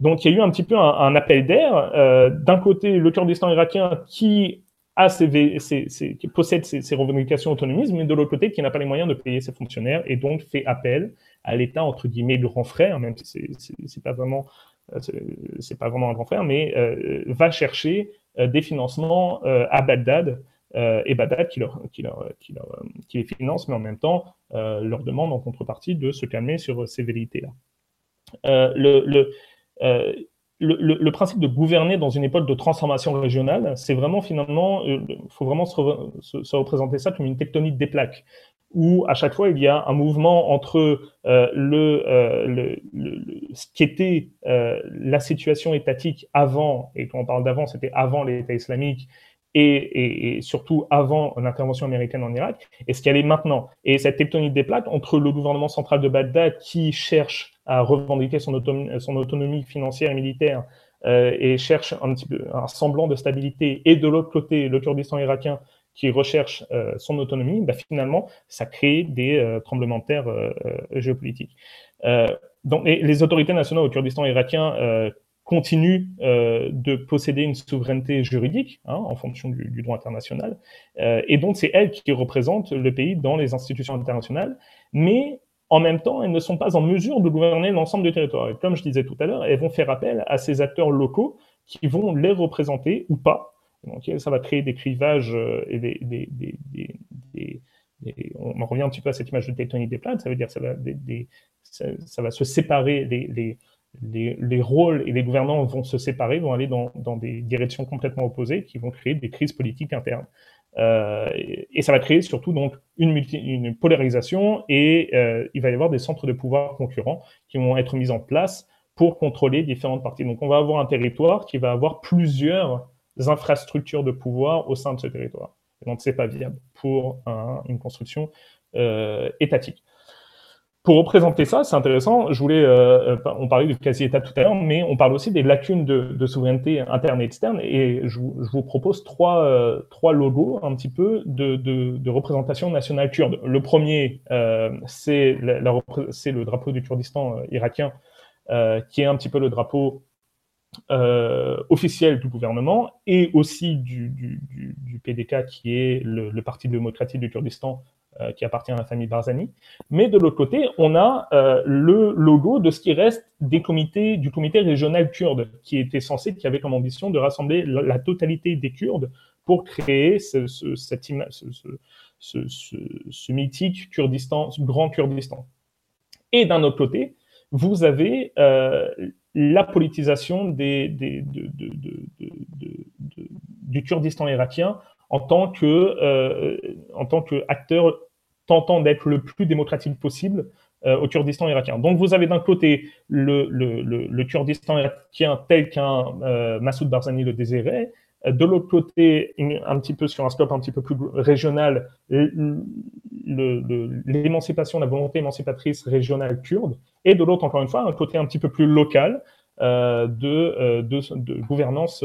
Donc il y a eu un petit peu un, appel d'air. Euh, d'un côté, le Kurdistan irakien qui possède ses, revendications autonomistes, mais de l'autre côté, qui n'a pas les moyens de payer ses fonctionnaires et donc fait appel à l'État entre guillemets grand frère, même si c'est pas vraiment euh, c'est pas vraiment un grand frère, mais va chercher des financements à Bagdad euh, et qui, leur, qui, les finance, mais en même temps euh, leur demande en contrepartie de se calmer sur ces vérités-là. Euh, le, principe de gouverner dans une époque de transformation régionale, c'est vraiment finalement, il faut vraiment se, se, représenter ça comme une tectonique des plaques, où à chaque fois il y a un mouvement entre euh, euh, ce qui était euh, la situation étatique avant, et quand on parle d'avant, c'était avant l'État islamique, et, surtout avant l'intervention américaine en Irak, et ce qu'elle est maintenant? Et cette tectonique des plaques entre le gouvernement central de Bagdad qui cherche à revendiquer son autonomie, financière et militaire euh, et cherche un petit peu un semblant de stabilité, et de l'autre côté le Kurdistan irakien qui recherche euh, son autonomie, bah, finalement, ça crée des euh, tremblements de terre géopolitiques. donc, les autorités nationales au Kurdistan irakien continue euh, de posséder une souveraineté juridique hein, en fonction du, droit international. Euh, et donc, c'est elles qui représentent le pays dans les institutions internationales. Mais en même temps, elles ne sont pas en mesure de gouverner l'ensemble du territoire. Et comme je disais tout à l'heure, elles vont faire appel à ces acteurs locaux qui vont les représenter ou pas. Donc, ça va créer des clivages euh, et des, des, des, des on revient un petit peu à cette image de tectonique des plates, ça veut dire que ça va, ça, ça, va se séparer les, les, rôles et les gouvernants vont se séparer, vont aller dans, des directions complètement opposées qui vont créer des crises politiques internes. et, ça va créer surtout donc une, polarisation et il va y avoir des centres de pouvoir concurrents qui vont être mis en place pour contrôler différentes parties. Donc on va avoir un territoire qui va avoir plusieurs infrastructures de pouvoir au sein de ce territoire. donc c'est pas viable pour une construction étatique. Pour représenter ça, c'est intéressant. Je voulais, euh, euh, on parlait du quasi-état tout à l'heure, mais on parle aussi des lacunes de, souveraineté interne et externe. Et je, vous propose trois, euh, trois logos un petit peu de, représentation nationale kurde. Le premier, c'est le drapeau du Kurdistan irakien, qui est un petit peu le drapeau officiel du gouvernement et aussi du, PDK, qui est le Parti démocratique du Kurdistan, euh, qui appartient à la famille Barzani. Mais de l'autre côté, on a euh, le logo de ce qui reste des comités, du comité régional kurde, qui était censé, qui avait comme ambition de rassembler la, totalité des Kurdes pour créer ce, ce, ce, mythique Kurdistan, ce grand Kurdistan. Et d'un autre côté, vous avez euh, la politisation du Kurdistan irakien en tant que en tant qu'acteur tentant d'être le plus démocratique possible euh, au Kurdistan irakien. Donc vous avez d'un côté le, le, le, Kurdistan irakien tel qu'un euh, Massoud Barzani le désirait, de l'autre côté, un petit peu sur un scope un petit peu plus régional, l'émancipation, la volonté émancipatrice régionale kurde, et de l'autre, encore une fois, un côté un petit peu plus local euh, de, de, gouvernance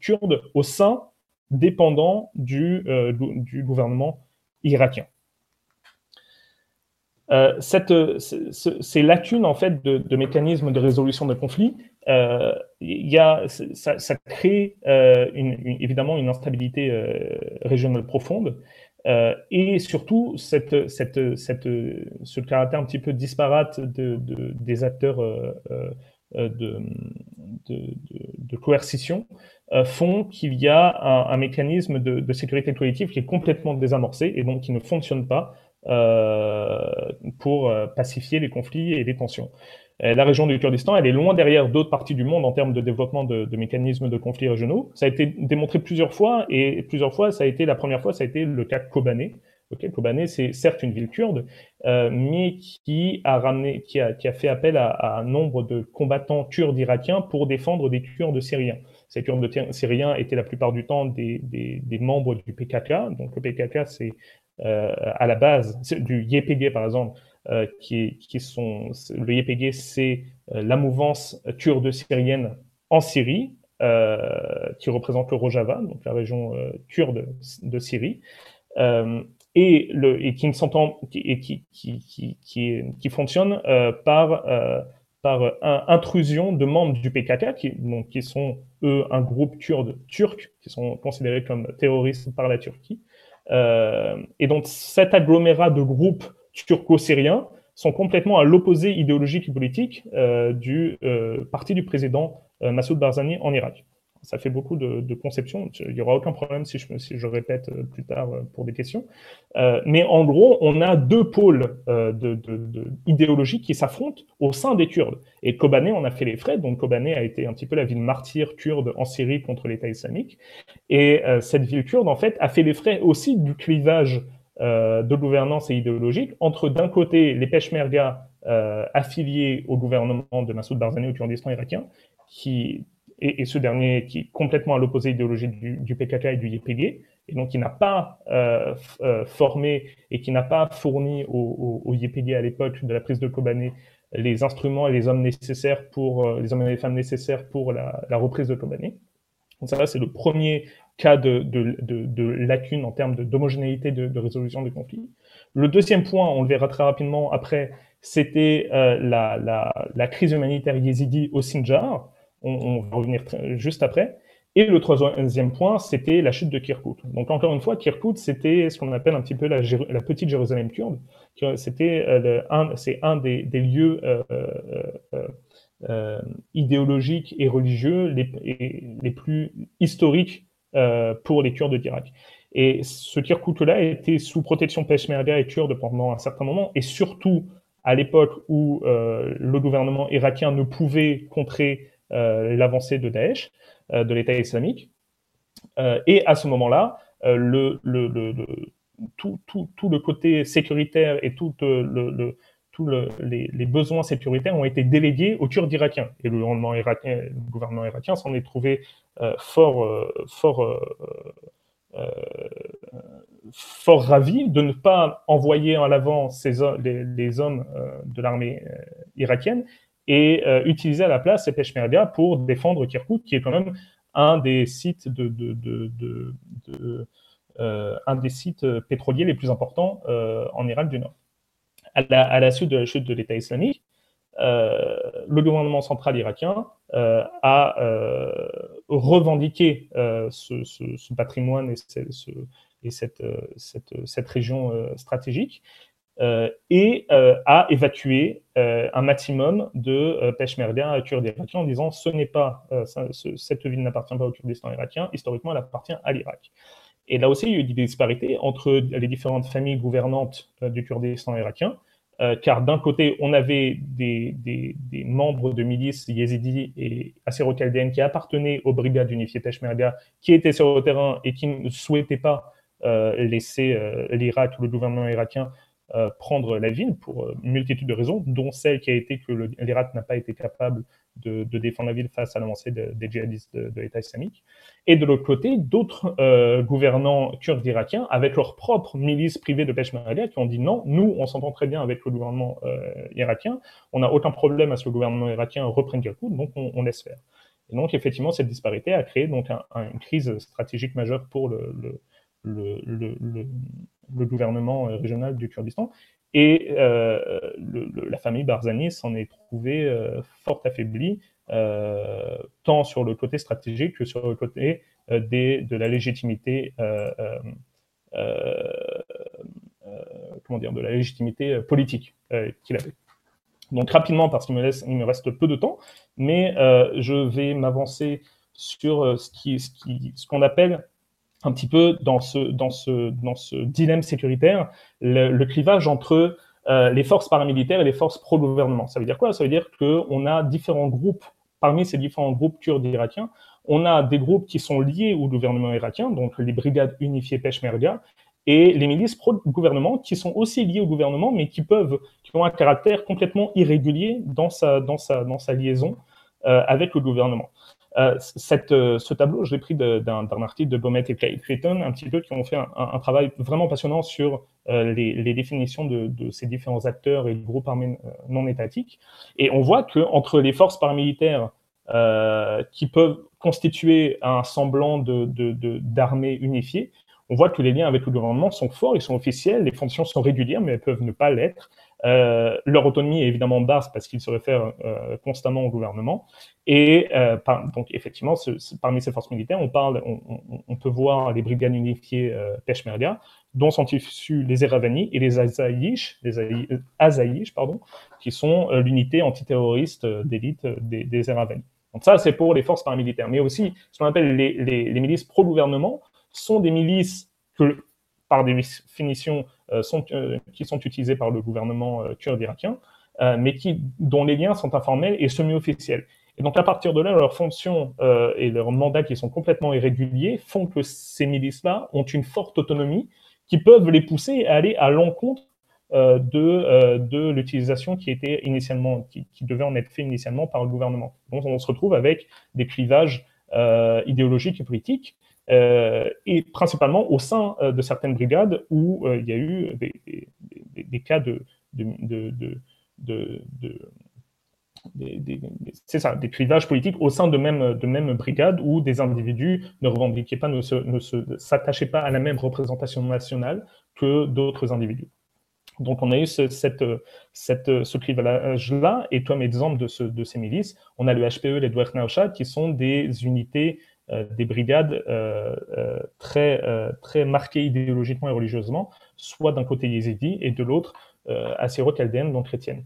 kurde au sein dépendant du, du gouvernement irakien. Euh, ces lacunes en fait de, mécanismes de résolution de conflits, euh, y a, ça, crée euh, évidemment une instabilité euh, régionale profonde et surtout cette, cette, cette, ce caractère un petit peu disparate de, des acteurs de, coercition euh, font qu'il y a un, mécanisme de, sécurité collective qui est complètement désamorcé et donc qui ne fonctionne pas euh, pour euh, pacifier les conflits et les tensions. La région du Kurdistan, elle est loin derrière d'autres parties du monde en termes de développement de, mécanismes de conflits régionaux. Ça a été démontré plusieurs fois, et plusieurs fois, ça a été la première fois, ça a été le cas Kobané. Okay, Kobané, c'est certes une ville kurde, mais qui a ramené, qui a, qui a fait appel à, un nombre de combattants kurdes irakiens pour défendre des Kurdes syriens. Ces Kurdes syriens étaient la plupart du temps des, membres du PKK. Donc le PKK, c'est euh, à la base du YPG, par exemple, euh, qui, sont le YPG, c'est euh, la mouvance kurde syrienne en Syrie, qui représente le Rojava, donc la région kurde de Syrie. et, qui fonctionne par euh, intrusion de membres du PKK, qui sont eux un groupe kurde turc, qui sont considérés comme terroristes par la Turquie. Euh, et donc cet agglomérat de groupes turco-syriens sont complètement à l'opposé idéologique et politique euh, du euh, parti du président Massoud Barzani en Irak ça fait beaucoup de, de conceptions. Il n'y aura aucun problème si je, répète euh, plus tard euh, pour des questions. Euh, mais en gros, on a deux pôles euh, idéologiques qui s'affrontent au sein des Kurdes. Et Kobané, on a fait les frais. Donc Kobané a été un petit peu la ville martyre kurde en Syrie contre l'État islamique. Et cette ville kurde, en fait, a fait les frais aussi du clivage de gouvernance et idéologique entre d'un côté les Peshmerga affiliés au gouvernement de Massoud Barzani au Kurdistan irakien, qui et, ce dernier qui est complètement à l'opposé idéologique du, du, PKK et du YPG, et donc qui n'a pas euh, euh, formé et qui n'a pas fourni au, au, YPG à l'époque de la prise de Kobané les instruments et les hommes nécessaires pour euh, les hommes et les femmes nécessaires pour la, reprise de Kobané. Donc ça, c'est le premier cas de, lacune en termes d'homogénéité de, résolution des conflits. Le deuxième point, on le verra très rapidement après, c'était la, la, la, crise humanitaire yézidi au Sinjar, on, va revenir juste après. Et le troisième point, c'était la chute de Kirkuk. Donc encore une fois, Kirkuk, c'était ce qu'on appelle un petit peu la, petite Jérusalem kurde. C'était euh, un, c'est un des, lieux euh, euh, idéologiques et religieux les, les plus historiques pour les Kurdes d'Irak. Et ce Kirkuk-là était sous protection peshmerga et kurde pendant un certain moment, et surtout à l'époque où le gouvernement irakien ne pouvait contrer l'avancée de Daesh, euh, de l'État islamique. et à ce moment-là, tout, le côté sécuritaire et tous les, besoins sécuritaires ont été délégués aux Kurdes irakiens. Et le gouvernement irakien, s'en est trouvé euh, fort, euh, fort, euh, fort ravi de ne pas envoyer en avant les, hommes de l'armée irakienne et utiliser à la place ces Peshmerga pour défendre Kirkuk, qui est quand même un des sites sites pétroliers les plus importants en Irak du Nord. À la, suite de la chute de l'État islamique, euh, le gouvernement central irakien euh, a euh, revendiqué ce, patrimoine et, cette, région stratégique et a évacué un maximum de peshmerga kurdes irakiens en disant ce n'est pas cette ville n'appartient pas au Kurdistan irakien, historiquement elle appartient à l'Irak. Et là aussi, il y a eu des disparités entre les différentes familles gouvernantes euh, du Kurdistan irakien, euh, car d'un côté, on avait des, membres de milices yézidis et assyro-chaldéennes qui appartenaient aux brigades unifiées Peshmerga, qui étaient sur le terrain et qui ne souhaitaient pas euh, laisser l'Irak ou le gouvernement irakien prendre la ville pour une multitude de raisons, dont celle qui a été que l'Irak n'a pas été capable de, défendre la ville face à l'avancée des djihadistes de, l'État islamique. Et de l'autre côté, d'autres euh, gouvernants kurdes irakiens, avec leurs propres milices privées de Peshmerga, qui ont dit non, nous, on s'entend très bien avec le gouvernement euh, irakien, on n'a aucun problème à ce que le gouvernement irakien reprenne Kirkuk, donc on, laisse faire. Et donc, effectivement, cette disparité a créé donc une crise stratégique majeure pour le gouvernement euh, régional du Kurdistan. Et euh, la famille Barzani s'en est trouvée euh, fort affaiblie, tant sur le côté stratégique que sur le côté des, de la légitimité comment dire, de la légitimité politique qu'il avait. Donc rapidement, parce qu'il me, laisse, il me reste peu de temps, mais je vais m'avancer sur ce ce qui, ce qu'on appelle un petit peu dans ce, dans ce, dans ce dilemme sécuritaire, le, clivage entre euh, les forces paramilitaires et les forces pro-gouvernement. Ça veut dire quoi? Ça veut dire qu'on a différents groupes, parmi ces différents groupes kurdes irakiens, on a des groupes qui sont liés au gouvernement irakien, donc les brigades unifiées Peshmerga, et les milices pro-gouvernement qui sont aussi liées au gouvernement, mais qui peuvent, qui ont un caractère complètement irrégulier dans sa, dans sa, dans sa liaison euh, avec le gouvernement. Euh, euh, ce tableau, je l'ai pris d'un article de Bomet et Clayton, un petit peu, qui ont fait un, travail vraiment passionnant sur euh, les, définitions de, ces différents acteurs et groupes armés non étatiques. Et on voit qu'entre les forces paramilitaires qui peuvent constituer un semblant d'armée unifiée, on voit que les liens avec le gouvernement sont forts, ils sont officiels, les fonctions sont régulières, mais elles peuvent ne pas l'être. Euh, leur autonomie est évidemment basse parce qu'ils se réfèrent euh, constamment au gouvernement. Et euh, donc, effectivement, parmi ces forces militaires, on, parle, on, peut voir les brigades unifiées Peshmerga, dont sont issus les Eravani et les Azaïch, les Azaïch pardon, qui sont l'unité antiterroriste d'élite des, des Eravani. Donc ça, c'est pour les forces paramilitaires. Mais aussi, ce qu'on appelle les, milices pro-gouvernement sont des milices que, par définition, sont, euh, qui sont utilisés par le gouvernement euh, kurde irakien, mais qui, dont les liens sont informels et semi-officiels. Et donc, à partir de là, leurs fonctions et leurs mandats qui sont complètement irréguliers font que ces milices-là ont une forte autonomie qui peuvent les pousser à aller à l'encontre de, de l'utilisation qui était initialement, qui, devait en être fait initialement par le gouvernement. Donc, on se retrouve avec des clivages idéologiques et politiques euh, et principalement au sein euh, de certaines brigades où euh, il y a eu des, cas de, c'est ça, des clivages politiques au sein de même, de même brigades où des individus ne revendiquaient pas, ne s'attachaient pas à la même représentation nationale que d'autres individus. Donc on a eu ce, cette, ce clivage-là, et comme exemple de, de ces milices, on a le HPE, les Dwerg qui sont des unités euh, des brigades euh, euh, très, très marquées idéologiquement et religieusement, soit d'un côté yézidi et de l'autre assyro-chaldéenne, donc chrétienne.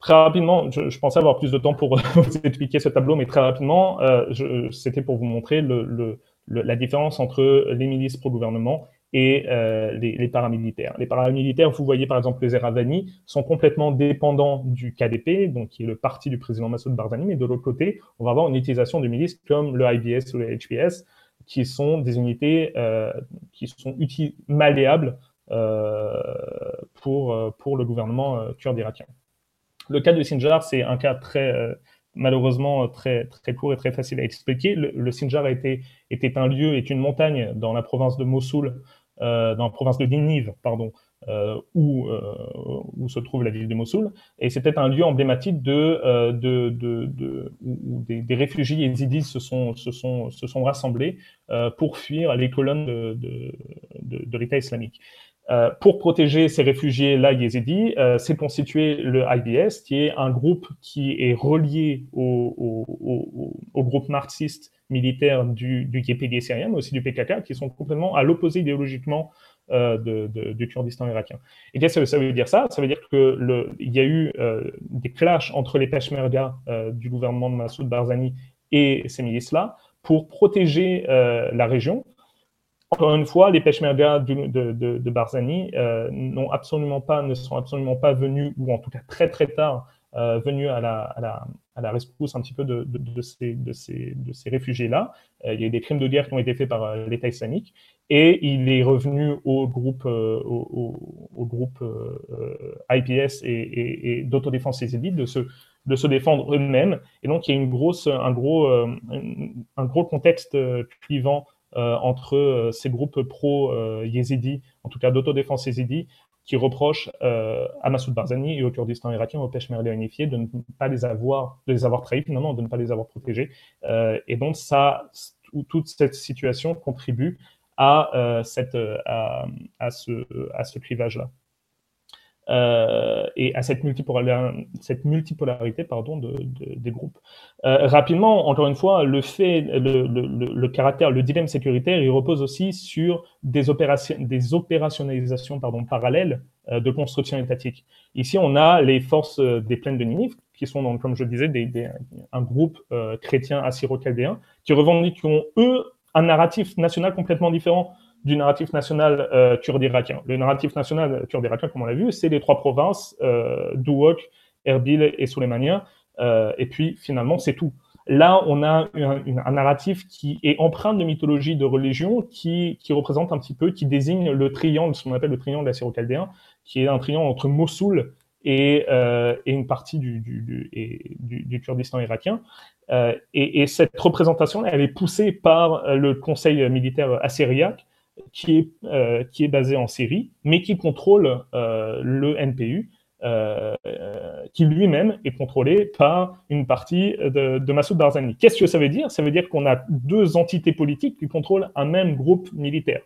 Très rapidement, je, pensais avoir plus de temps pour [LAUGHS] vous expliquer ce tableau, mais très rapidement, c'était pour vous montrer la différence entre les milices pro-gouvernement et euh, les, paramilitaires. Les paramilitaires, vous voyez par exemple les Eravani, sont complètement dépendants du KDP, donc qui est le parti du président Massoud Barzani, mais de l'autre côté, on va avoir une utilisation de milices comme le IBS ou le HPS, qui sont des unités qui sont malléables pour, pour le gouvernement kurde irakien. Le cas de Sinjar, c'est un cas très malheureusement très, très court et très facile à expliquer. Le, Sinjar a été, était un lieu, est une montagne dans la province de Mossoul, dans la province de Ninive, pardon, euh, où, euh, où, se trouve la ville de Mossoul. Et c'était un lieu emblématique euh, où des, réfugiés yézidis se sont, se sont, se sont rassemblés pour fuir les colonnes de, l'État islamique. Euh, pour protéger ces réfugiés-là yézidis, euh, s'est constitué le IBS, qui est un groupe qui est relié au, au, groupe marxiste militaire du, du syrien, mais aussi du PKK, qui sont complètement à l'opposé idéologiquement euh, de, du Kurdistan irakien. Et qu'est-ce que ça veut dire ça Ça veut dire que le, il y a eu euh, des clashs entre les Peshmerga euh, du gouvernement de Massoud Barzani et ces milices-là pour protéger la région. Encore une fois, les Peshmerga de, de, Barzani absolument pas, ne sont absolument pas venus, ou en tout cas très très tard, euh, venus à la, à, la, à la, rescousse un petit peu de, de, de ces, de ces, réfugiés-là. Euh, il y a eu des crimes de guerre qui ont été faits par euh, l'État islamique et il est revenu au groupe, euh, au, groupe IPS et, d'autodéfense yézidite de se, de se défendre eux-mêmes. Et donc il y a une grosse, un, gros, un gros contexte clivant entre ces groupes pro-yézidis, en tout cas d'autodéfense yézidi, qui reproche euh, à Massoud Barzani et au Kurdistan irakien, au Peshmerga unifié, de ne pas les avoir, de les avoir trahis finalement, de ne pas les avoir protégés. Euh, et donc ça, toute cette situation contribue à, euh, cette, à, ce, à ce clivage-là. Euh, et à cette multipolarité, pardon, de, de, des groupes. Euh, rapidement, encore une fois, le fait, le, le, le, caractère, le dilemme sécuritaire, il repose aussi sur des, opérations, des opérationnalisations pardon, parallèles euh, de construction étatique. Ici, on a les forces des plaines de Ninive, qui sont, comme je disais, des, un groupe chrétien assyro-chaldéen, qui revendiquent, eux, un narratif national complètement différent du narratif national euh, kurde-irakien. Le narratif national kurde-irakien, comme on l'a vu, c'est les trois provinces, euh, Duhok, Erbil et Soleimania, euh, et puis finalement, c'est tout. Là, on a un, narratif qui est empreint de mythologie, de religion, qui, qui, représente un petit peu, qui désigne le triangle, ce qu'on appelle le triangle assyro-chaldéen, qui est un triangle entre Mossoul et, euh, et une partie du, du, du, et, du Kurdistan irakien. Euh, et, et, cette représentation, elle est poussée par le conseil militaire assyriaque, qui est, euh, qui est basé en Syrie, mais qui contrôle euh, le NPU, euh, qui lui-même est contrôlé par une partie de, Massoud Barzani. Qu'est-ce que ça veut dire? Ça veut dire qu'on a deux entités politiques qui contrôlent un même groupe militaire.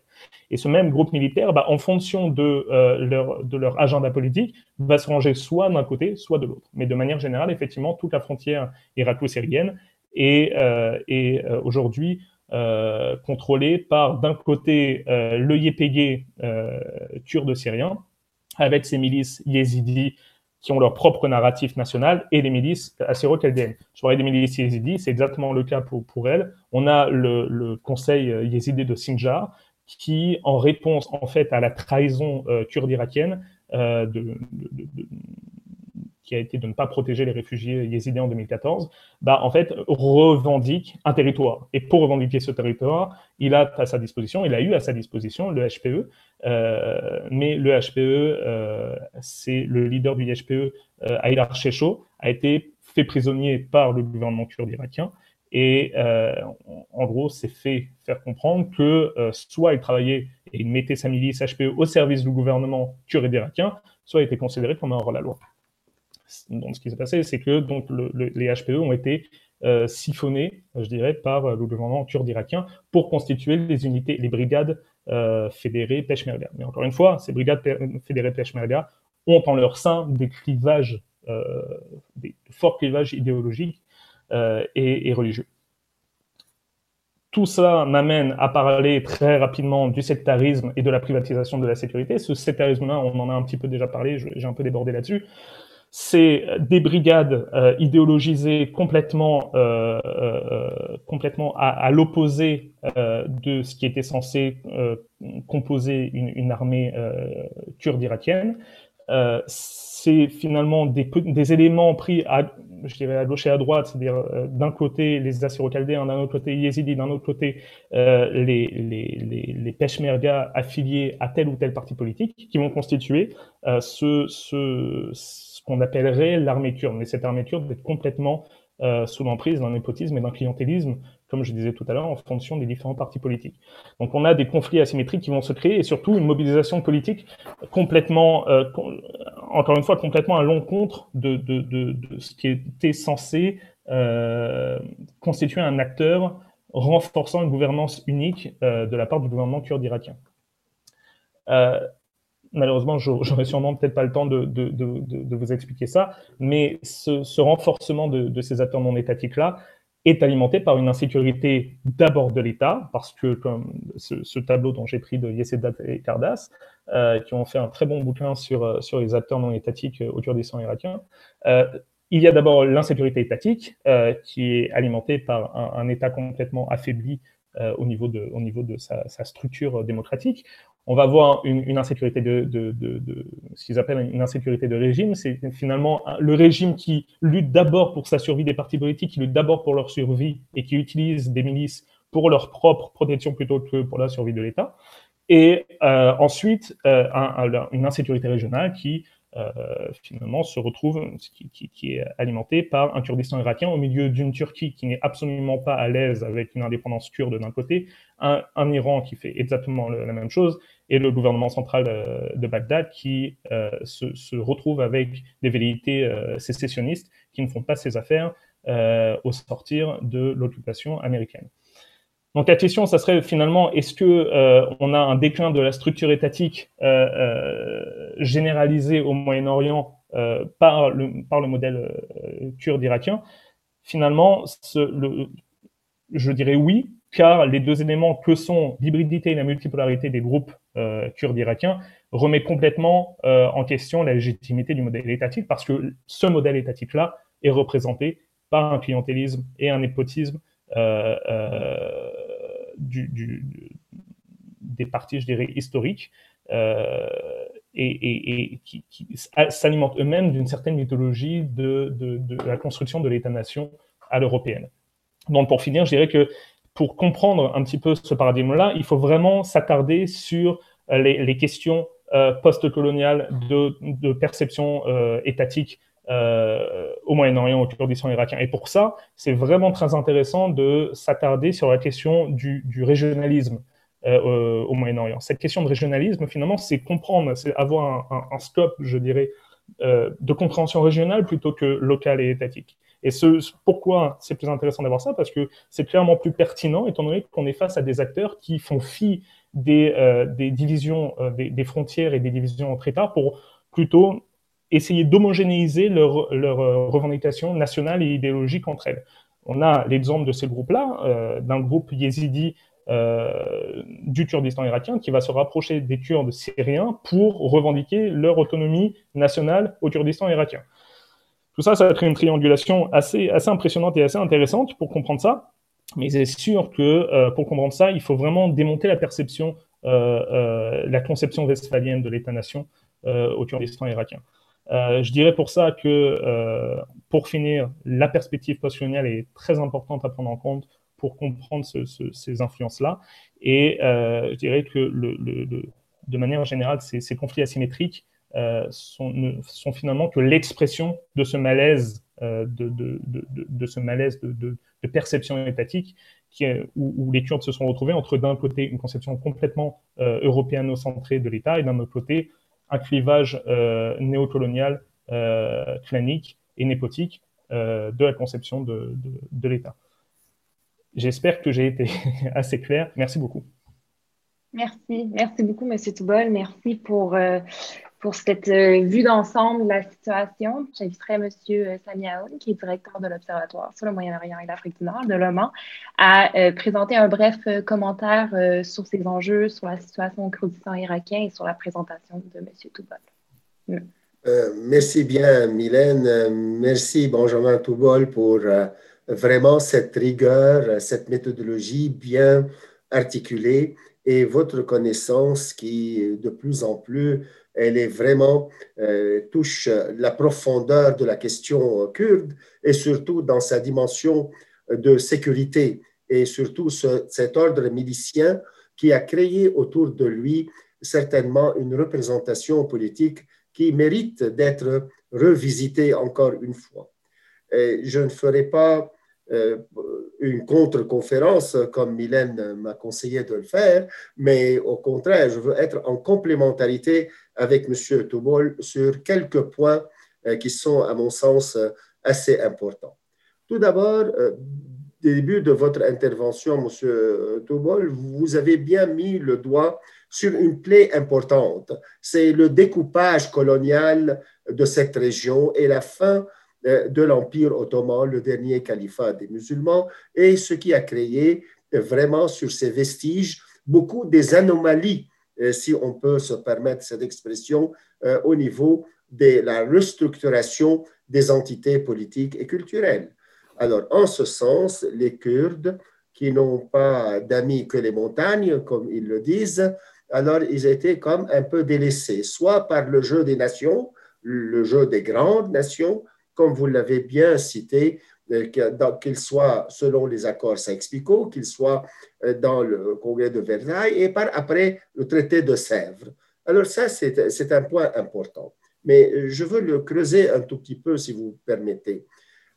Et ce même groupe militaire, bah, en fonction de, euh, leur, de leur agenda politique, va se ranger soit d'un côté, soit de l'autre. Mais de manière générale, effectivement, toute la frontière irako-syrienne est, euh, est euh, aujourd'hui euh, contrôlé par d'un côté euh, le euh, kurde syrien, avec ses milices yézidis qui ont leur propre narratif national, et les milices assyro-chaldéennes. Je parlais des milices yézidis, c'est exactement le cas pour, pour elles. On a le, le conseil yézidi de Sinjar, qui, en réponse en fait à la trahison euh, kurde irakienne, euh, de, de, qui a été de ne pas protéger les réfugiés yézidis en 2014, bah, en fait, revendique un territoire. Et pour revendiquer ce territoire, il a à sa disposition, il a eu à sa disposition le HPE, euh, mais le HPE, euh, c'est le leader du HPE, euh, Aïdar Shecho, a été fait prisonnier par le gouvernement kurde irakien. Et euh, en gros, c'est fait faire comprendre que euh, soit il travaillait et il mettait sa milice HPE au service du gouvernement kurde irakien, soit il était considéré comme un hors-la-loi donc, ce qui s'est passé, c'est que donc, le, le, les HPE ont été euh, siphonnés, je dirais, par le gouvernement kurde irakien pour constituer les unités, les brigades euh, fédérées Peshmerga. Mais encore une fois, ces brigades fédérées Peshmerga ont en leur sein des clivages, euh, des forts clivages idéologiques euh, et, et religieux tout ça m'amène à parler très rapidement du sectarisme et de la privatisation de la sécurité. Ce sectarisme-là, on en a un petit peu déjà parlé, j'ai un peu débordé là-dessus c'est des brigades euh, idéologisées complètement, euh, euh, complètement à, à l'opposé euh, de ce qui était censé euh, composer une, une armée kurde irakienne. c'est finalement des, des, éléments pris à, je dirais, à gauche et à droite, c'est-à-dire euh, d'un côté les Assyro-Chaldéens, d'un autre côté les Yézidis, d'un autre côté euh, les, les, les, les Peshmerga affiliés à tel ou tel parti politique, qui vont constituer euh, ce, ce, ce qu'on appellerait l'armée kurde. Mais cette armée kurde est complètement euh, sous l'emprise d'un népotisme et d'un clientélisme, comme je disais tout à l'heure, en fonction des différents partis politiques. Donc on a des conflits asymétriques qui vont se créer et surtout une mobilisation politique complètement, euh, encore une fois, complètement à l'encontre de, ce qui était censé euh, constituer un acteur renforçant une gouvernance unique de la part du gouvernement kurde irakien. Euh, malheureusement, j'aurais sûrement peut-être pas le temps de, vous expliquer ça, mais ce, ce renforcement de, ces acteurs non étatiques-là est alimenté par une insécurité d'abord de l'État, parce que comme ce, tableau dont j'ai pris de Yesedat et Kardas, euh, qui ont fait un très bon bouquin sur, sur les acteurs non étatiques au Kurdistan irakien, euh, il y a d'abord l'insécurité étatique, euh, qui est alimentée par un, État complètement affaibli euh, au niveau de, au niveau de sa, sa, structure démocratique on va voir une, une insécurité de, de, de, de ce qu'ils appellent une insécurité de régime. C'est finalement le régime qui lutte d'abord pour sa survie des partis politiques, qui lutte d'abord pour leur survie et qui utilise des milices pour leur propre protection plutôt que pour la survie de l'État. Et euh, ensuite, euh, un, une insécurité régionale qui euh, finalement se retrouve, qui, qui, qui, est alimenté par un Kurdistan irakien au milieu d'une Turquie qui n'est absolument pas à l'aise avec une indépendance kurde d'un côté, un, un, Iran qui fait exactement la même chose, et le gouvernement central de, de Bagdad qui euh, se, se, retrouve avec des velléités euh, sécessionnistes qui ne font pas ses affaires euh, au sortir de l'occupation américaine. Donc la question, ça serait finalement, est-ce que euh, on a un déclin de la structure étatique euh, euh, généralisée au Moyen-Orient euh, par le par le modèle euh, kurde irakien? Finalement, ce, le, je dirais oui, car les deux éléments que sont l'hybridité et la multipolarité des groupes euh, kurdes irakiens remet complètement en question la légitimité du modèle étatique, parce que ce modèle étatique-là est représenté par un clientélisme et un népotisme euh, euh, des partis, je dirais, historiques, euh, et, qui, s'alimentent eux-mêmes d'une certaine mythologie de, la construction de l'État-nation à l'européenne. Donc pour finir, je dirais que pour comprendre un petit peu ce paradigme-là, il faut vraiment s'attarder sur les, questions euh, post-coloniales de, de, perception euh, étatique euh, au Moyen-Orient, au Kurdistan irakien. Et pour ça, c'est vraiment très intéressant de s'attarder sur la question du, régionalisme euh, au Moyen-Orient. Cette question de régionalisme, finalement, c'est comprendre, c'est avoir un, un, scope, je dirais, euh, de compréhension régionale plutôt que locale et étatique. Et ce, pourquoi c'est plus intéressant d'avoir ça? Parce que c'est clairement plus pertinent, étant donné qu'on est face à des acteurs qui font fi des, divisions, des, frontières et des divisions entre États pour plutôt essayer d'homogénéiser leurs leur euh, revendications nationales et idéologiques entre elles. On a l'exemple de ces groupes-là, euh, d'un groupe yézidi euh, du Kurdistan irakien qui va se rapprocher des Kurdes syriens pour revendiquer leur autonomie nationale au Kurdistan irakien. Tout ça, ça va être une triangulation assez, impressionnante et assez intéressante pour comprendre ça. Mais c'est sûr que pour comprendre ça, il faut vraiment démonter la perception, la conception westphalienne de l'État-nation au Kurdistan irakien. Euh, je dirais pour ça que, euh, pour finir, la perspective postcoloniale est très importante à prendre en compte pour comprendre ce, ce, ces influences-là. Et euh, je dirais que, de manière générale, ces, conflits asymétriques sont, ne, sont, finalement que l'expression de ce malaise, de, ce malaise de, perception étatique où, où, les Kurdes se sont retrouvés entre d'un côté une conception complètement européano-centrée de l'État et d'un autre côté un clivage euh, néocolonial, euh, clanique et népotique euh, de la conception de, l'État. J'espère que j'ai été [LAUGHS] assez clair. Merci beaucoup. Merci, merci beaucoup, M. Toubol. Merci pour, pour cette euh, vue d'ensemble de la situation. J'inviterai M. Sami Aoun, qui est directeur de l'Observatoire sur le Moyen-Orient et l'Afrique du Nord de l'OMAN, à euh, présenter un bref euh, commentaire euh, sur ces enjeux, sur la situation au Kurdistan irakien et sur la présentation de M. Toubol. Mm. merci bien, Mylène. Merci, Benjamin Toubol, pour vraiment cette rigueur, cette méthodologie bien articulée et votre connaissance qui, de plus en plus, elle est vraiment touche la profondeur de la question kurde et surtout dans sa dimension de sécurité et surtout cet ordre milicien qui a créé autour de lui certainement une représentation politique qui mérite d'être revisitée encore une fois. je ne ferai pas euh, une contre-conférence comme Mylène m'a conseillé de le faire, mais au contraire, je veux être en complémentarité avec M. Toubol sur quelques points euh, qui sont, à mon sens, assez importants. Tout d'abord, euh, début de votre intervention, M. Toubol, vous avez bien mis le doigt sur une plaie importante. C'est le découpage colonial de cette région et la fin euh, de l'Empire ottoman, le dernier califat des musulmans, et ce qui a créé euh, vraiment sur ces vestiges beaucoup des anomalies, euh, si on peut se permettre cette expression, au niveau de la restructuration des entités politiques et culturelles. Alors, en ce sens, les Kurdes, qui n'ont pas d'amis que les montagnes, comme ils le disent, alors ils étaient comme un peu délaissés, soit par le jeu des nations, le jeu des grandes nations, comme vous l'avez bien cité, euh, qu'il soit selon les accords Sykes-Picot, qu'il soit euh, dans le congrès de Versailles et par après le traité de Sèvres. Alors ça, c'est un point important. Mais euh, je veux le creuser un tout petit peu, si vous permettez.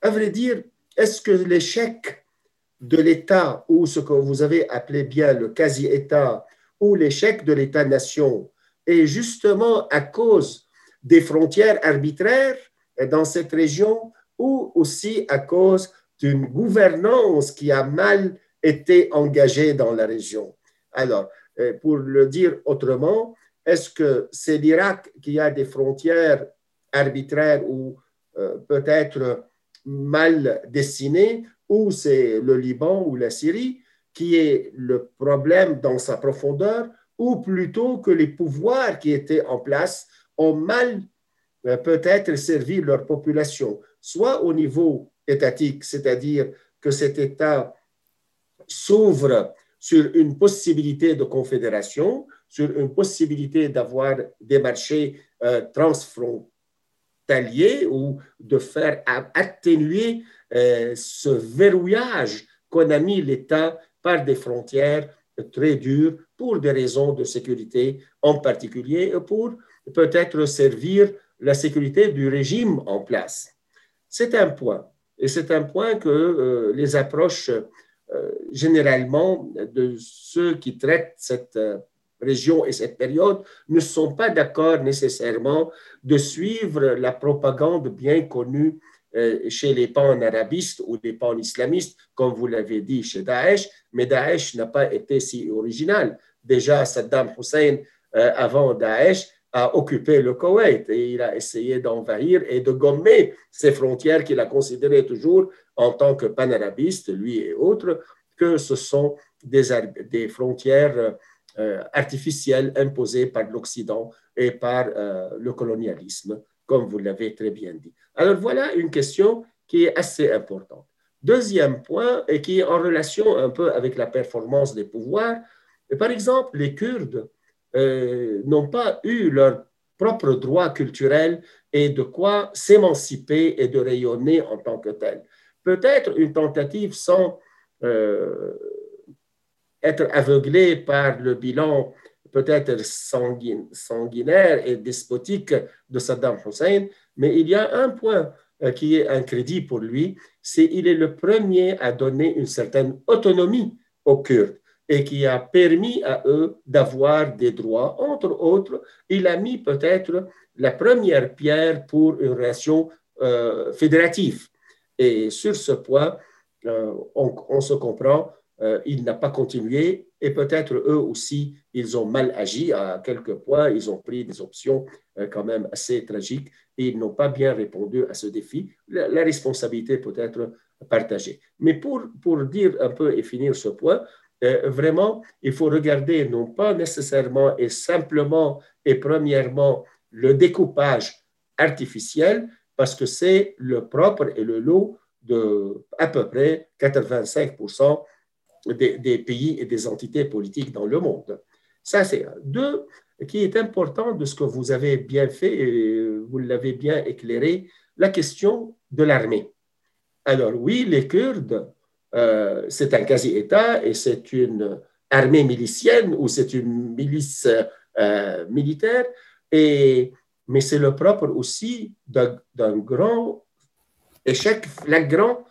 À vrai dire, est-ce que l'échec de l'État, ou ce que vous avez appelé bien le quasi-État, ou l'échec de l'État-nation, est justement à cause des frontières arbitraires dans cette région ou aussi à cause d'une gouvernance qui a mal été engagée dans la région. Alors, euh, pour le dire autrement, est-ce que c'est l'Irak qui a des frontières arbitraires ou euh, peut-être mal dessinées, ou c'est le Liban ou la Syrie qui est le problème dans sa profondeur, ou plutôt que les pouvoirs qui étaient en place ont mal euh, peut-être servir leur population, soit au niveau étatique, c'est-à-dire que cet État s'ouvre sur une possibilité de confédération, sur une possibilité d'avoir des marchés euh, transfrontaliers ou de faire atténuer euh, ce verrouillage qu'on a mis l'État par des frontières très dures pour des raisons de sécurité en particulier pour peut-être servir la sécurité du régime en place. C'est un point. Et c'est un point que euh, les approches euh, généralement de ceux qui traitent cette euh, région et cette période ne sont pas d'accord nécessairement de suivre la propagande bien connue chez les pan-arabistes ou les pan-islamistes, comme vous l'avez dit chez Daesh, mais Daesh n'a pas été si original. Déjà, Saddam Hussein, avant Daesh, a occupé le Koweït et il a essayé d'envahir et de gommer ces frontières qu'il a considérées toujours en tant que panarabiste, lui et autres, que ce sont des, des frontières euh, artificielles imposées par l'Occident et par euh, le colonialisme, comme vous l'avez très bien dit. Alors voilà une question qui est assez importante. Deuxième point, et qui est en relation un peu avec la performance des pouvoirs, par exemple, les Kurdes euh, n'ont pas eu leur propre droit culturel et de quoi s'émanciper et de rayonner en tant que tel. Peut-être une tentative sans euh, être aveuglé par le bilan peut-être sanguinaire et despotique de Saddam Hussein, mais il y a un point euh, qui est un crédit pour lui, c'est qu'il est le premier à donner une certaine autonomie aux Kurdes et qui a permis à eux d'avoir des droits. Entre autres, il a mis peut-être la première pierre pour une relation euh, fédérative. Et sur ce point, euh, on, se comprend, euh, il n'a pas continué et peut-être eux aussi, ils ont mal agi à quelques points, ils ont pris des options quand même assez tragiques et ils n'ont pas bien répondu à ce défi. La, la responsabilité peut être partagée. Mais pour, pour dire un peu et finir ce point, euh, vraiment, il faut regarder non pas nécessairement et simplement et premièrement le découpage artificiel, parce que c'est le propre et le lot de à peu près 85% des, pays et des entités politiques dans le monde. Ça, c'est. Deux, qui est important de ce que vous avez bien fait et vous l'avez bien éclairé, la question de l'armée. Alors oui, les Kurdes, euh, c'est un quasi-État et c'est une armée milicienne ou c'est une milice euh, militaire, et, mais c'est le propre aussi d'un grand échec flagrant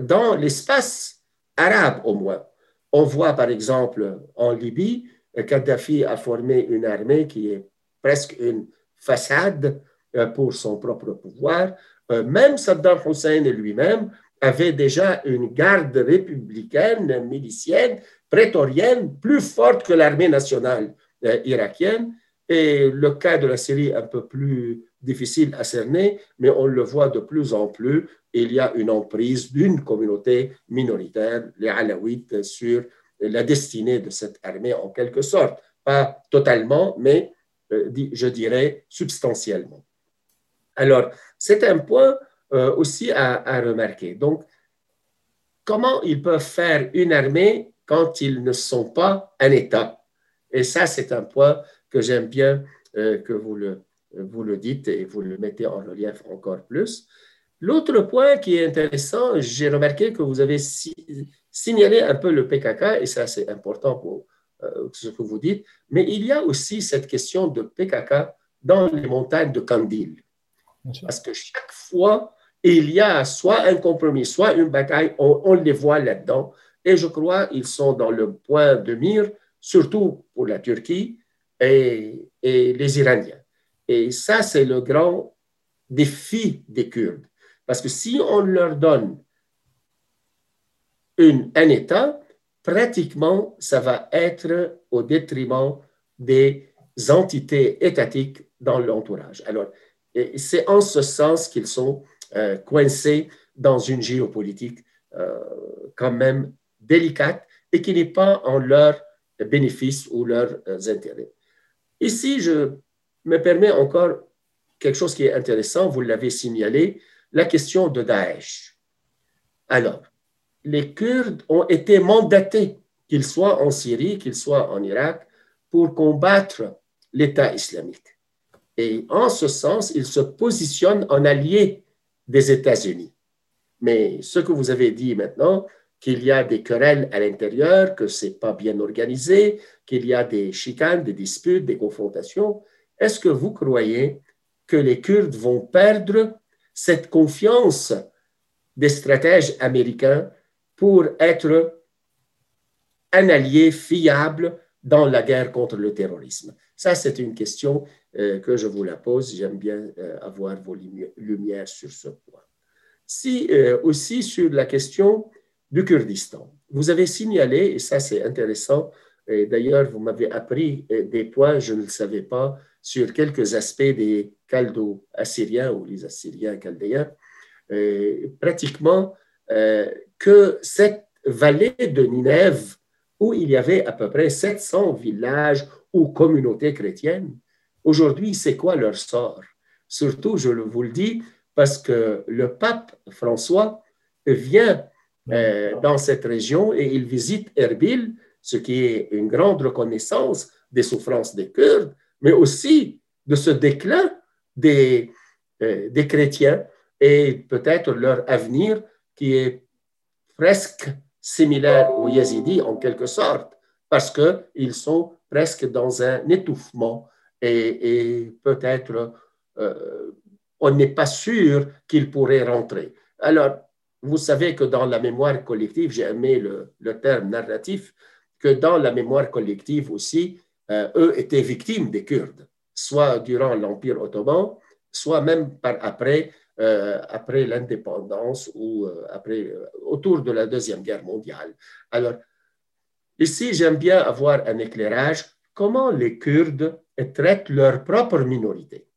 dans l'espace arabe au moins. On voit par exemple en Libye, Kadhafi a formé une armée qui est presque une façade euh, pour son propre pouvoir. Même Saddam Hussein lui-même avait déjà une garde républicaine, milicienne, prétorienne, plus forte que l'armée nationale euh, irakienne. Et le cas de la Syrie est un peu plus difficile à cerner, mais on le voit de plus en plus. Il y a une emprise d'une communauté minoritaire, les Alaouites, sur la destinée de cette armée en quelque sorte. Pas totalement, mais euh, je dirais substantiellement. Alors, c'est un point euh, aussi à, à, remarquer. Donc, comment ils peuvent faire une armée quand ils ne sont pas un État? Et ça, c'est un point que j'aime bien euh, que vous le, vous le dites et vous le mettez en relief encore plus. L'autre point qui est intéressant, j'ai remarqué que vous avez signalé un peu le PKK, et ça c'est important pour euh, ce que vous dites, mais il y a aussi cette question de PKK dans les montagnes de Kandil. Parce que chaque fois, il y a soit un compromis, soit une bataille, on, les voit là-dedans. Et je crois qu'ils sont dans le point de mire, surtout pour la Turquie et, les Iraniens. Et ça, c'est le grand défi des Kurdes. Parce que si on leur donne un État, pratiquement, ça va être au détriment des entités étatiques dans l'entourage. Alors, c'est en ce sens qu'ils sont euh, coincés dans une géopolitique euh, quand même délicate et qui n'est pas en leur bénéfice ou leurs intérêts. Ici, je me permets encore quelque chose qui est intéressant, vous l'avez signalé, la question de Daesh. Alors, les Kurdes ont été mandatés, qu'ils soient en Syrie, qu'ils soient en Irak, pour combattre l'État islamique. Et en ce sens, ils se positionnent en alliés des États-Unis. Mais ce que vous avez dit maintenant, qu'il y a des querelles à l'intérieur, que ce n'est pas bien organisé, qu'il y a des chicanes, des disputes, des confrontations, est-ce que vous croyez que les Kurdes vont perdre cette confiance des stratèges américains pour être un allié fiable dans la guerre contre le terrorisme Ça, c'est une question euh, que je vous la pose. J'aime bien euh, avoir vos lumières sur ce point. Si euh, aussi sur la question du Kurdistan, vous avez signalé, et ça c'est intéressant, et d'ailleurs vous m'avez appris des points, je ne le savais pas, sur quelques aspects des Caldo-Assyriens ou les Assyriens chaldéens, pratiquement que cette vallée de Ninève, où il y avait à peu près 700 villages ou communautés chrétiennes, aujourd'hui, c'est quoi leur sort? Surtout, je vous le dis, parce que le pape François vient euh, dans cette région et il visite Erbil, ce qui est une grande reconnaissance des souffrances des Kurdes, mais aussi de ce déclin des, euh, des chrétiens et peut-être leur avenir qui est presque similaire aux Yazidis en quelque sorte, parce qu'ils sont presque dans un étouffement et, peut-être euh, on n'est pas sûr qu'ils pourraient rentrer. Alors, vous savez que dans la mémoire collective, j'ai aimé le, le terme narratif, que dans la mémoire collective aussi, euh, eux étaient victimes des Kurdes, soit durant l'Empire ottoman, soit même par après, euh, après l'indépendance ou euh, après, autour de la Deuxième Guerre mondiale. Alors, ici, j'aime bien avoir un éclairage comment les Kurdes traitent leur propre minorité?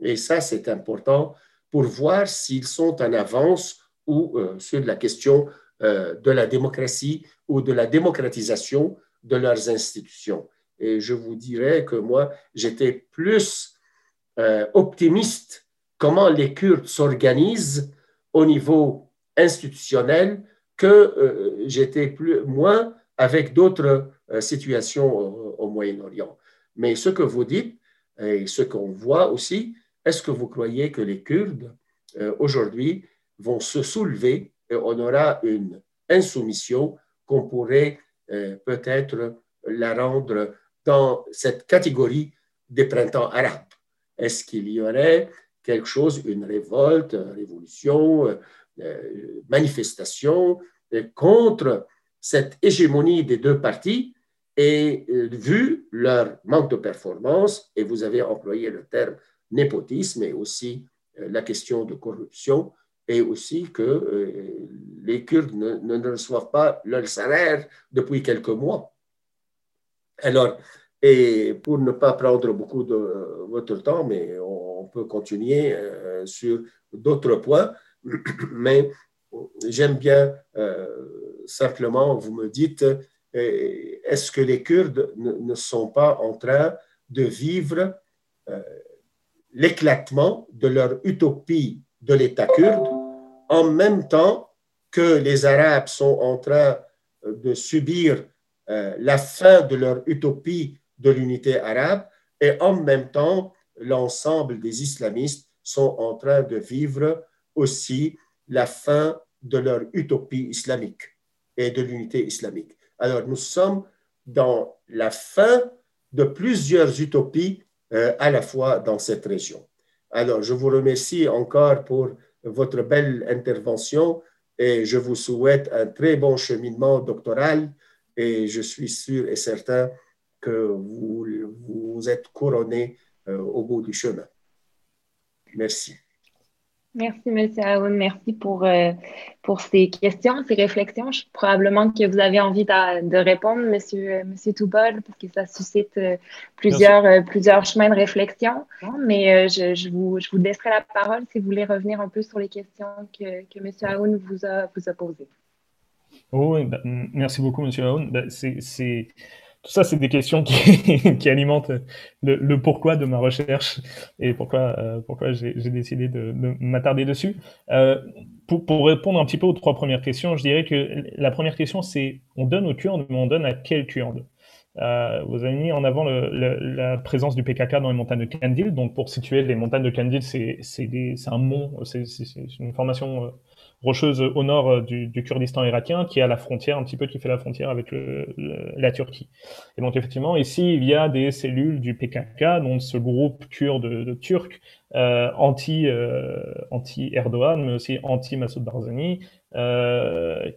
Et ça, c'est important pour voir s'ils sont en avance ou sur la question de la démocratie ou de la démocratisation de leurs institutions. Et je vous dirais que moi, j'étais plus euh, optimiste comment les Kurdes s'organisent au niveau institutionnel que euh, j'étais plus moins avec d'autres euh, situations au, Moyen-Orient. Mais ce que vous dites et ce qu'on voit aussi, est-ce que vous croyez que les Kurdes euh, aujourd'hui vont se soulever et on aura une insoumission qu'on pourrait peut-être la rendre dans cette catégorie des printemps arabes? Est-ce qu'il y aurait quelque chose, une révolte, une révolution, euh, euh, manifestation contre cette hégémonie des deux partis et vu leur manque de performance, et vous avez employé le terme népotisme et aussi la question de corruption, et aussi que les Kurdes ne, ne, reçoivent pas leur salaire depuis quelques mois. Alors, et pour ne pas prendre beaucoup de votre temps, mais on peut continuer euh, sur d'autres points, [CLEARS THROAT] mais j'aime bien euh, simplement, vous me dites, euh, est-ce que les Kurdes ne, sont pas en train de vivre l'éclatement de leur utopie de l'État kurde en même temps que les Arabes sont en train de subir euh, la fin de leur utopie de l'unité arabe et en même temps, l'ensemble des islamistes sont en train de vivre aussi la fin de leur utopie islamique et de l'unité islamique. Alors, nous sommes dans la fin de plusieurs utopies euh, à la fois dans cette région. Alors, je vous remercie encore pour votre belle intervention et je vous souhaite un très bon cheminement doctoral et je suis sûr et certain que vous, vous êtes couronné euh, au bout du chemin. Merci. Merci, M. Aoun. Merci pour, euh, pour ces questions, ces réflexions. Je, probablement que vous avez envie de, répondre, M. Monsieur, monsieur Toubol, parce que ça suscite euh, plusieurs, plusieurs chemins de réflexion. Mais je, je, vous, je vous laisserai la parole si vous voulez revenir un peu sur les questions que, que M. Aoun vous a, vous a posées. Oh, bah, merci beaucoup, Monsieur Aoun. Bah, c'est, Tout ça, c'est des questions qui, [LAUGHS] alimentent le, pourquoi de ma recherche et pourquoi, euh, pourquoi j'ai, décidé de, m'attarder dessus. Euh, pour, répondre un petit peu aux trois premières questions, je dirais que la première question, c'est on donne aux Kurdes, mais on donne à quels Kurdes euh, vous avez mis en avant la présence du PKK dans les montagnes de Kandil. Donc, pour situer les montagnes de Kandil, c'est, un mont, c'est, une formation rocheuse au nord euh, du, Kurdistan irakien, qui est à la frontière, un petit peu qui fait la frontière avec la Turquie. Et donc effectivement, ici, il y a des cellules du PKK, donc ce groupe kurde de, Turcs, euh, anti, euh, anti Erdogan, mais aussi anti Massoud Barzani,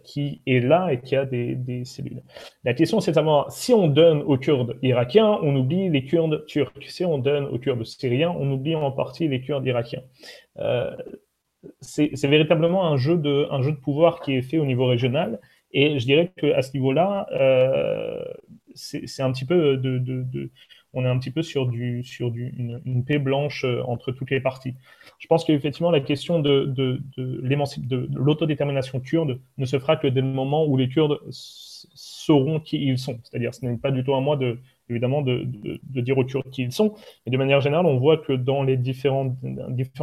qui est là et qui a des, des cellules. La question, c'est de savoir si on donne aux Kurdes irakiens, on oublie les Kurdes turcs. Si on donne aux Kurdes syriens, on oublie en partie les Kurdes irakiens c'est véritablement un jeu, de, pouvoir qui est fait au niveau régional. Et je dirais qu'à ce niveau-là, euh, c'est un petit peu on est un petit peu sur, une, paix blanche euh, entre toutes les parties. Je pense qu'effectivement, la question de l'autodétermination kurde ne se fera que dès le moment où les Kurdes sauront qui ils sont. C'est-à-dire, ce n'est pas du tout à moi de, évidemment de, dire aux Kurdes qui ils sont. Mais de manière générale, on voit que dans les différents,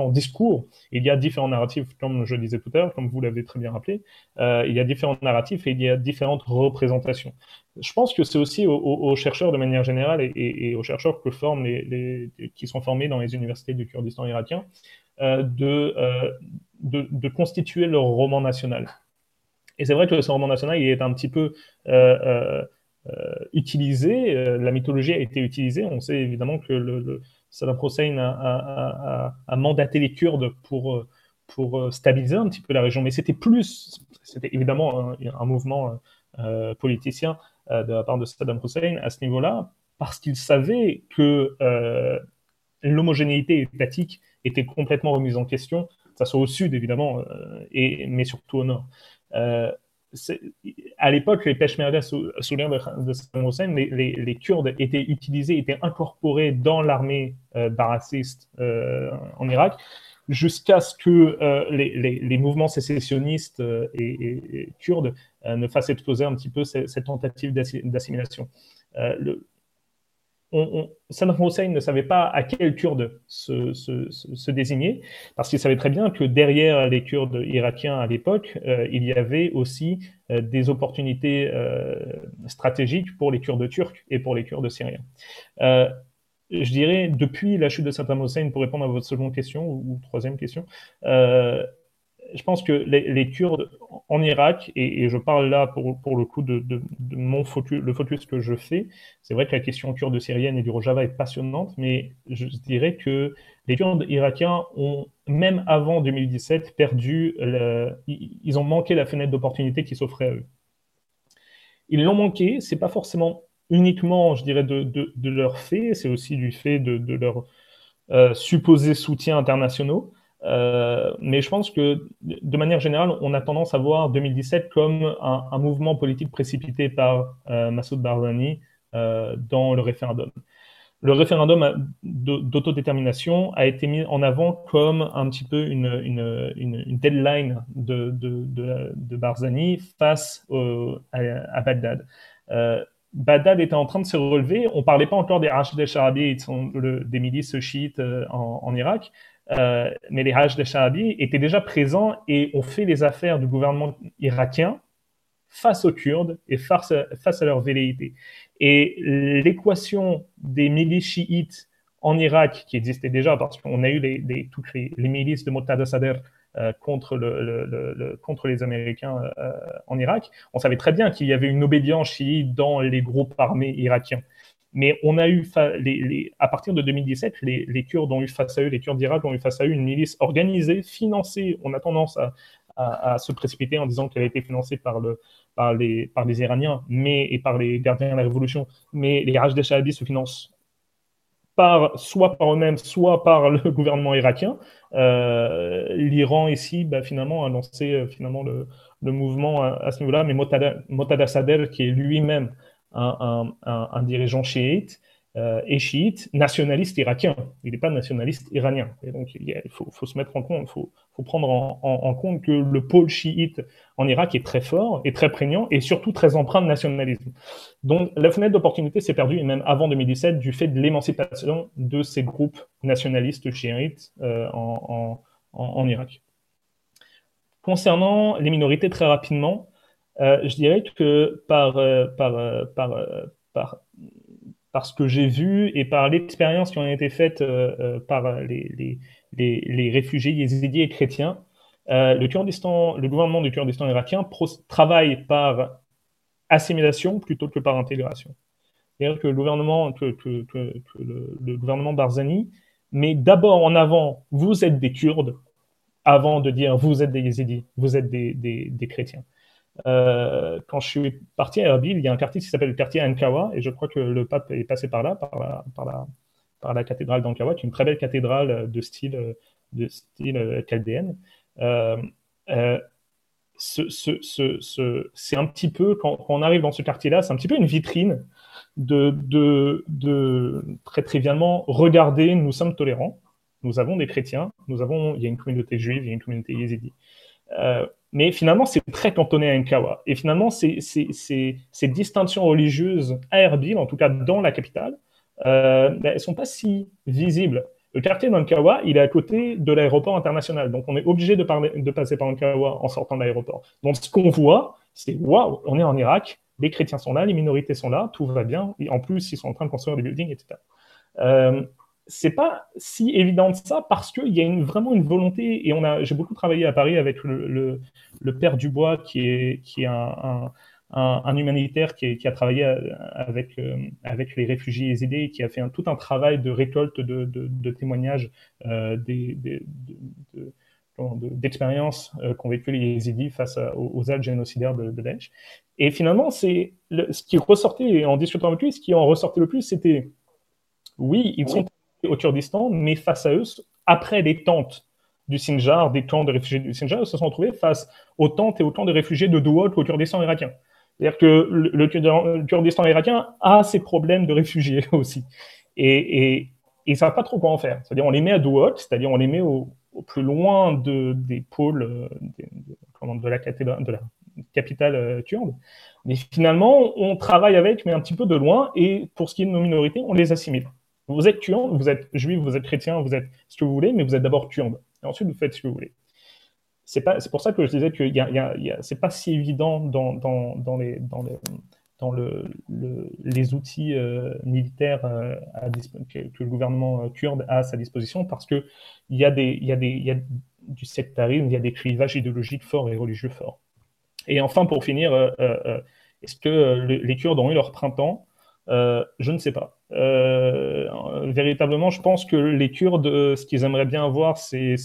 discours, il y a différents narratifs, comme je disais tout à l'heure, comme vous l'avez très bien rappelé, euh, il y a différents narratifs et il y a différentes représentations. Je pense que c'est aussi aux, chercheurs de manière générale et, aux chercheurs qui sont formés dans les universités du Kurdistan irakien euh, euh, de, constituer leur roman national. Et c'est vrai que ce roman national, il est un petit peu utilisé, euh, la mythologie a été utilisée. On sait évidemment que Saddam Hussein a, mandaté les Kurdes pour, pour stabiliser un petit peu la région, mais c'était plus, c'était évidemment un, mouvement euh, politicien de la part de Saddam Hussein à ce niveau-là, parce qu'il savait que l'homogénéité étatique était complètement remise en question, ça soit au sud évidemment, et, mais surtout au nord à l'époque, les peshmerga sous, l'ère de, Saddam Hussein, les, Kurdes étaient utilisés, étaient incorporés dans l'armée euh, euh en Irak, jusqu'à ce que euh, les, mouvements sécessionnistes et, kurdes ne fassent exploser un petit peu cette, tentative d'assimilation. Saddam Hussein ne savait pas à quel Kurde se, désigner, parce qu'il savait très bien que derrière les Kurdes irakiens à l'époque, euh, il y avait aussi euh, des opportunités euh, stratégiques pour les Kurdes turcs et pour les Kurdes syriens. je dirais, depuis la chute de Saddam Hussein, pour répondre à votre seconde question ou, troisième question, je pense que les, Kurdes en Irak, et, je parle là pour, pour le coup de, mon focus, le focus que je fais, c'est vrai que la question kurde syrienne et du Rojava est passionnante, mais je dirais que les Kurdes irakiens ont, même avant 2017, perdu, ils ont manqué la fenêtre d'opportunité qui s'offrait à eux. Ils l'ont manqué, c'est pas forcément uniquement, je dirais, de, de, leur fait, c'est aussi du fait de, de leur euh, supposé soutien internationaux. Euh, mais je pense que, de manière générale, on a tendance à voir 2017 comme un, mouvement politique précipité par euh, Massoud Barzani euh, dans le référendum. Le référendum d'autodétermination a été mis en avant comme un petit peu une, une, une, deadline de, de, de, Barzani face à, Bagdad. Bagdad était en train de se relever. On ne parlait pas encore des Rashid el-Sharabi, des milices chiites en Irak, euh, mais les Hajj de Sha'abi étaient déjà présents et ont fait les affaires du gouvernement irakien face aux Kurdes et face à, leur velléité. Et l'équation des milices chiites en Irak, qui existait déjà, parce qu'on a eu les, les, toutes les, milices de Motada Sadr euh, contre les Américains euh, en Irak, on savait très bien qu'il y avait une obédience chiite dans les groupes armés irakiens. Mais on a eu, à partir de 2017, les, Kurdes ont eu face à eux, les Kurdes d'Irak ont eu face à eux une milice organisée, financée. On a tendance à, se précipiter en disant qu'elle a été financée par, le, par, les, Iraniens mais, et par les gardiens de la révolution. Mais les Raj Shahabi se financent soit par eux-mêmes, soit par le [LAUGHS] gouvernement irakien. Euh, L'Iran ici, bah, finalement, a lancé euh, finalement le, mouvement à, ce niveau-là, mais Motada Sadr, qui est lui-même un, dirigeant chiite euh, et chiite, nationaliste irakien. Il n'est pas nationaliste iranien. Et donc, il, faut, se mettre en compte, il faut, prendre en, compte que le pôle chiite en Irak est très fort, et très prégnant, et surtout très empreint de nationalisme. Donc, la fenêtre d'opportunité s'est perdue, et même avant 2017, du fait de l'émancipation de ces groupes nationalistes chiites euh, en, en Irak. Concernant les minorités, très rapidement, euh, je dirais que par, euh, par, euh, par, par, par, ce que j'ai vu et par l'expérience qui en a été faite par les, les, les, réfugiés yézidis et chrétiens, le, Kurdistan, le gouvernement du Kurdistan irakien travaille par assimilation plutôt que par intégration. C'est-à-dire que le gouvernement, que, que, le, gouvernement Barzani met d'abord en avant vous êtes des Kurdes avant de dire vous êtes des Yézidis, vous êtes des, des chrétiens. Euh, quand je suis parti à Erbil, il y a un quartier qui s'appelle le quartier Ankawa, et je crois que le pape est passé par là, par la, cathédrale d'Ankawa, qui est une très belle cathédrale de style, de euh. Euh, ce, ce, ce, c'est un petit peu, quand, on arrive dans ce quartier-là, c'est un petit peu une vitrine de, de, très trivialement, regarder, nous sommes tolérants, nous avons des chrétiens, nous avons, il y a une communauté juive, il y a une communauté yézidi. Mais finalement, c'est très cantonné à Nkawa. Et finalement, ces, distinctions religieuses à Erbil, en tout cas dans la capitale, euh, ben, elles ne sont pas si visibles. Le quartier d'Ankawa, il est à côté de l'aéroport international. Donc, on est obligé de, passer par Ankawa en sortant de l'aéroport. Donc, ce qu'on voit, c'est waouh, on est en Irak, les chrétiens sont là, les minorités sont là, tout va bien. Et en plus, ils sont en train de construire des buildings, etc. c'est pas si évident que ça parce qu'il y a une, vraiment une volonté et on a j'ai beaucoup travaillé à Paris avec le, le, père Dubois qui est qui est un, un, humanitaire qui, qui, a travaillé avec euh, avec les réfugiés yézidis et qui a fait un, tout un travail de récolte de, de, témoignages euh, des, d'expériences euh, qu'ont vécu les yézidis face aux, actes génocidaires de, de Daesh. Et finalement, c'est ce qui ressortait en discutant avec lui, ce qui en ressortait le plus, c'était oui, ils sont au Kurdistan, mais face à eux, après les tentes du Sinjar, des camps de réfugiés du Sinjar, ils se sont retrouvés face aux tentes et aux camps de réfugiés de Douaut au Kurdistan irakien. C'est-à-dire que le, Kurdistan irakien a ses problèmes de réfugiés [LAUGHS] aussi. Et, et, ils ne savent pas trop quoi en faire. C'est-à-dire on les met à Douaut, c'est-à-dire on les met au, plus loin de, des pôles euh, de, la, de la capitale euh, kurde. Mais finalement, on travaille avec, mais un petit peu de loin, et pour ce qui est de nos minorités, on les assimile. Vous êtes tuant, vous êtes juif, vous êtes chrétien, vous êtes ce que vous voulez, mais vous êtes d'abord tuant. Et ensuite, vous faites ce que vous voulez. C'est pour ça que je disais que c'est pas si évident dans, les, dans, dans le, les outils militaires que, le gouvernement kurde a à sa disposition parce qu'il y, a y, y a du sectarisme, il y a des clivages idéologiques forts et religieux forts. Et enfin, pour finir, est-ce que les Kurdes ont eu leur printemps? Je ne sais pas. Véritablement, je pense que les Kurdes, ce qu'ils aimeraient bien avoir, c'est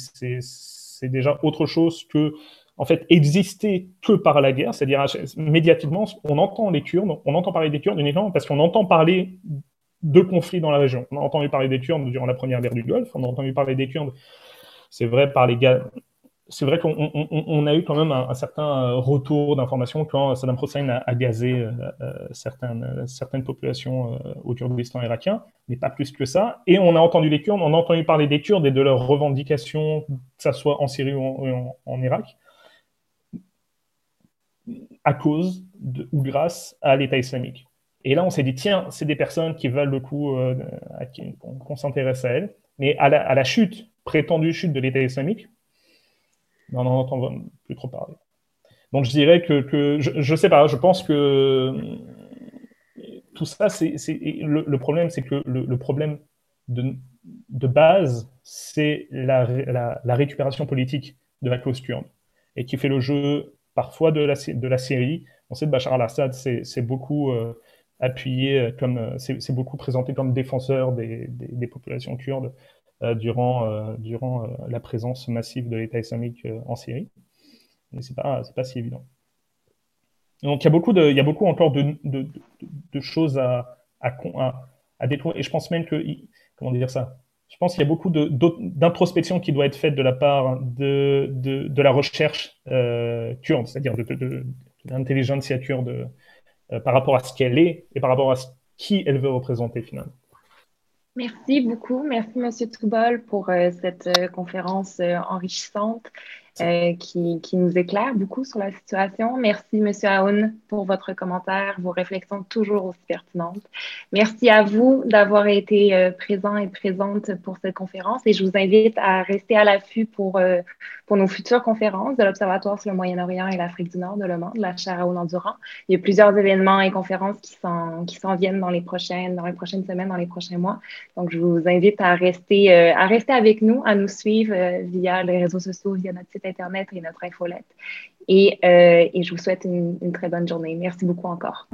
déjà autre chose que en fait, exister que par la guerre, c'est-à-dire médiatiquement, on entend les Kurdes, on entend parler des Kurdes uniquement parce qu'on entend parler de conflits dans la région. On a entendu parler des Kurdes durant la première guerre du Golfe, on a entendu parler des Kurdes, c'est vrai, par les. C'est vrai qu'on a eu quand même un, certain retour d'informations quand Saddam Hussein a, gazé euh, euh, certaines, populations euh, au Kurdistan irakien, mais pas plus que ça. Et on a entendu les Kurdes, on a entendu parler des Kurdes et de leurs revendications, que ce soit en Syrie ou en Irak à cause ou grâce à l'État islamique. Et là, on s'est dit, tiens, c'est des personnes qui valent le coup euh, qu'on s'intéresse à elles. Mais à la, chute, prétendue chute de l'État islamique, on n'en entend plus trop parler. Donc je dirais que, je ne sais pas, je pense que euh, tout ça, c'est le, problème, c'est que le, problème de, base, c'est la, récupération politique de la cause kurde et qui fait le jeu parfois de la, de la Syrie. On sait que Bachar al-Assad, c'est beaucoup euh, appuyé, euh, comme euh, c'est beaucoup présenté comme défenseur des, populations kurdes durant, durant la présence massive de l'État islamique en Syrie. Mais c'est pas, pas si évident. Donc il y a beaucoup, y a beaucoup encore de, de, de choses à, à, à, détruire. Et je pense même que, comment dire ça? Je pense qu'il y a beaucoup d'introspection qui doit être faite de la part de, de, la recherche euh, kurde, c'est-à-dire de, l'intelligence kurde euh, par rapport à ce qu'elle est et par rapport à ce, qui elle veut représenter finalement. Merci beaucoup. Merci, Monsieur Toubol, pour euh, cette conférence enrichissante. Euh, qui, qui, nous éclaire beaucoup sur la situation. Merci, Monsieur Aoun, pour votre commentaire, vos réflexions toujours aussi pertinentes. Merci à vous d'avoir été euh, présent et présente pour cette conférence et je vous invite à rester à l'affût pour, euh, pour nos futures conférences de l'Observatoire sur le Moyen-Orient et l'Afrique du Nord de Le Mans, de la chaire Aoun Endurant. Il y a plusieurs événements et conférences qui s'en qui viennent dans les prochaines dans les prochaines semaines, dans les prochains mois. Donc, je vous invite à rester à rester avec nous, à nous suivre via les réseaux sociaux, via notre site Internet et notre infolette. Et, euh, je vous souhaite une très bonne journée. Merci beaucoup encore.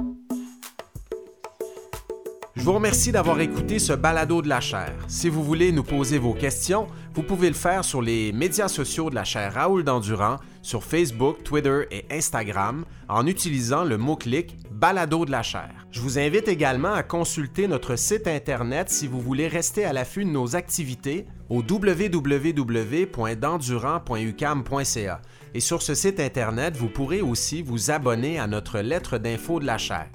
Je vous remercie d'avoir écouté ce balado de la chaire. Si vous voulez nous poser vos questions, vous pouvez le faire sur les médias sociaux de la chaire Raoul Dandurand, sur Facebook, Twitter et Instagram, en utilisant le mot-clic Balado de la chaire. Je vous invite également à consulter notre site Internet si vous voulez rester à l'affût de nos activités au www.dandurand.ucam.ca. Et sur ce site Internet, vous pourrez aussi vous abonner à notre lettre d'info de la chaire.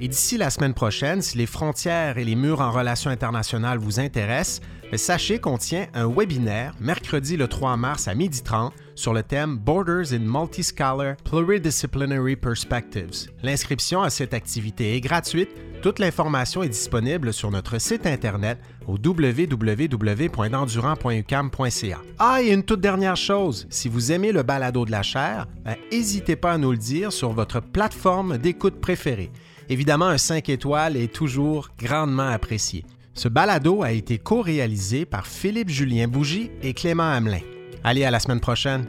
Et d'ici la semaine prochaine, si les frontières et les murs en relations internationales vous intéressent, sachez qu'on tient un webinaire mercredi le 3 mars à 12h30 sur le thème Borders in Multiscalar Pluridisciplinary Perspectives. L'inscription à cette activité est gratuite. Toute l'information est disponible sur notre site internet au www.endurant.ucam.ca. Ah, et une toute dernière chose, si vous aimez le balado de la chair, n'hésitez pas à nous le dire sur votre plateforme d'écoute préférée. Évidemment, un 5 étoiles est toujours grandement apprécié. Ce balado a été co-réalisé par Philippe-Julien Bougie et Clément Hamelin. Allez, à la semaine prochaine!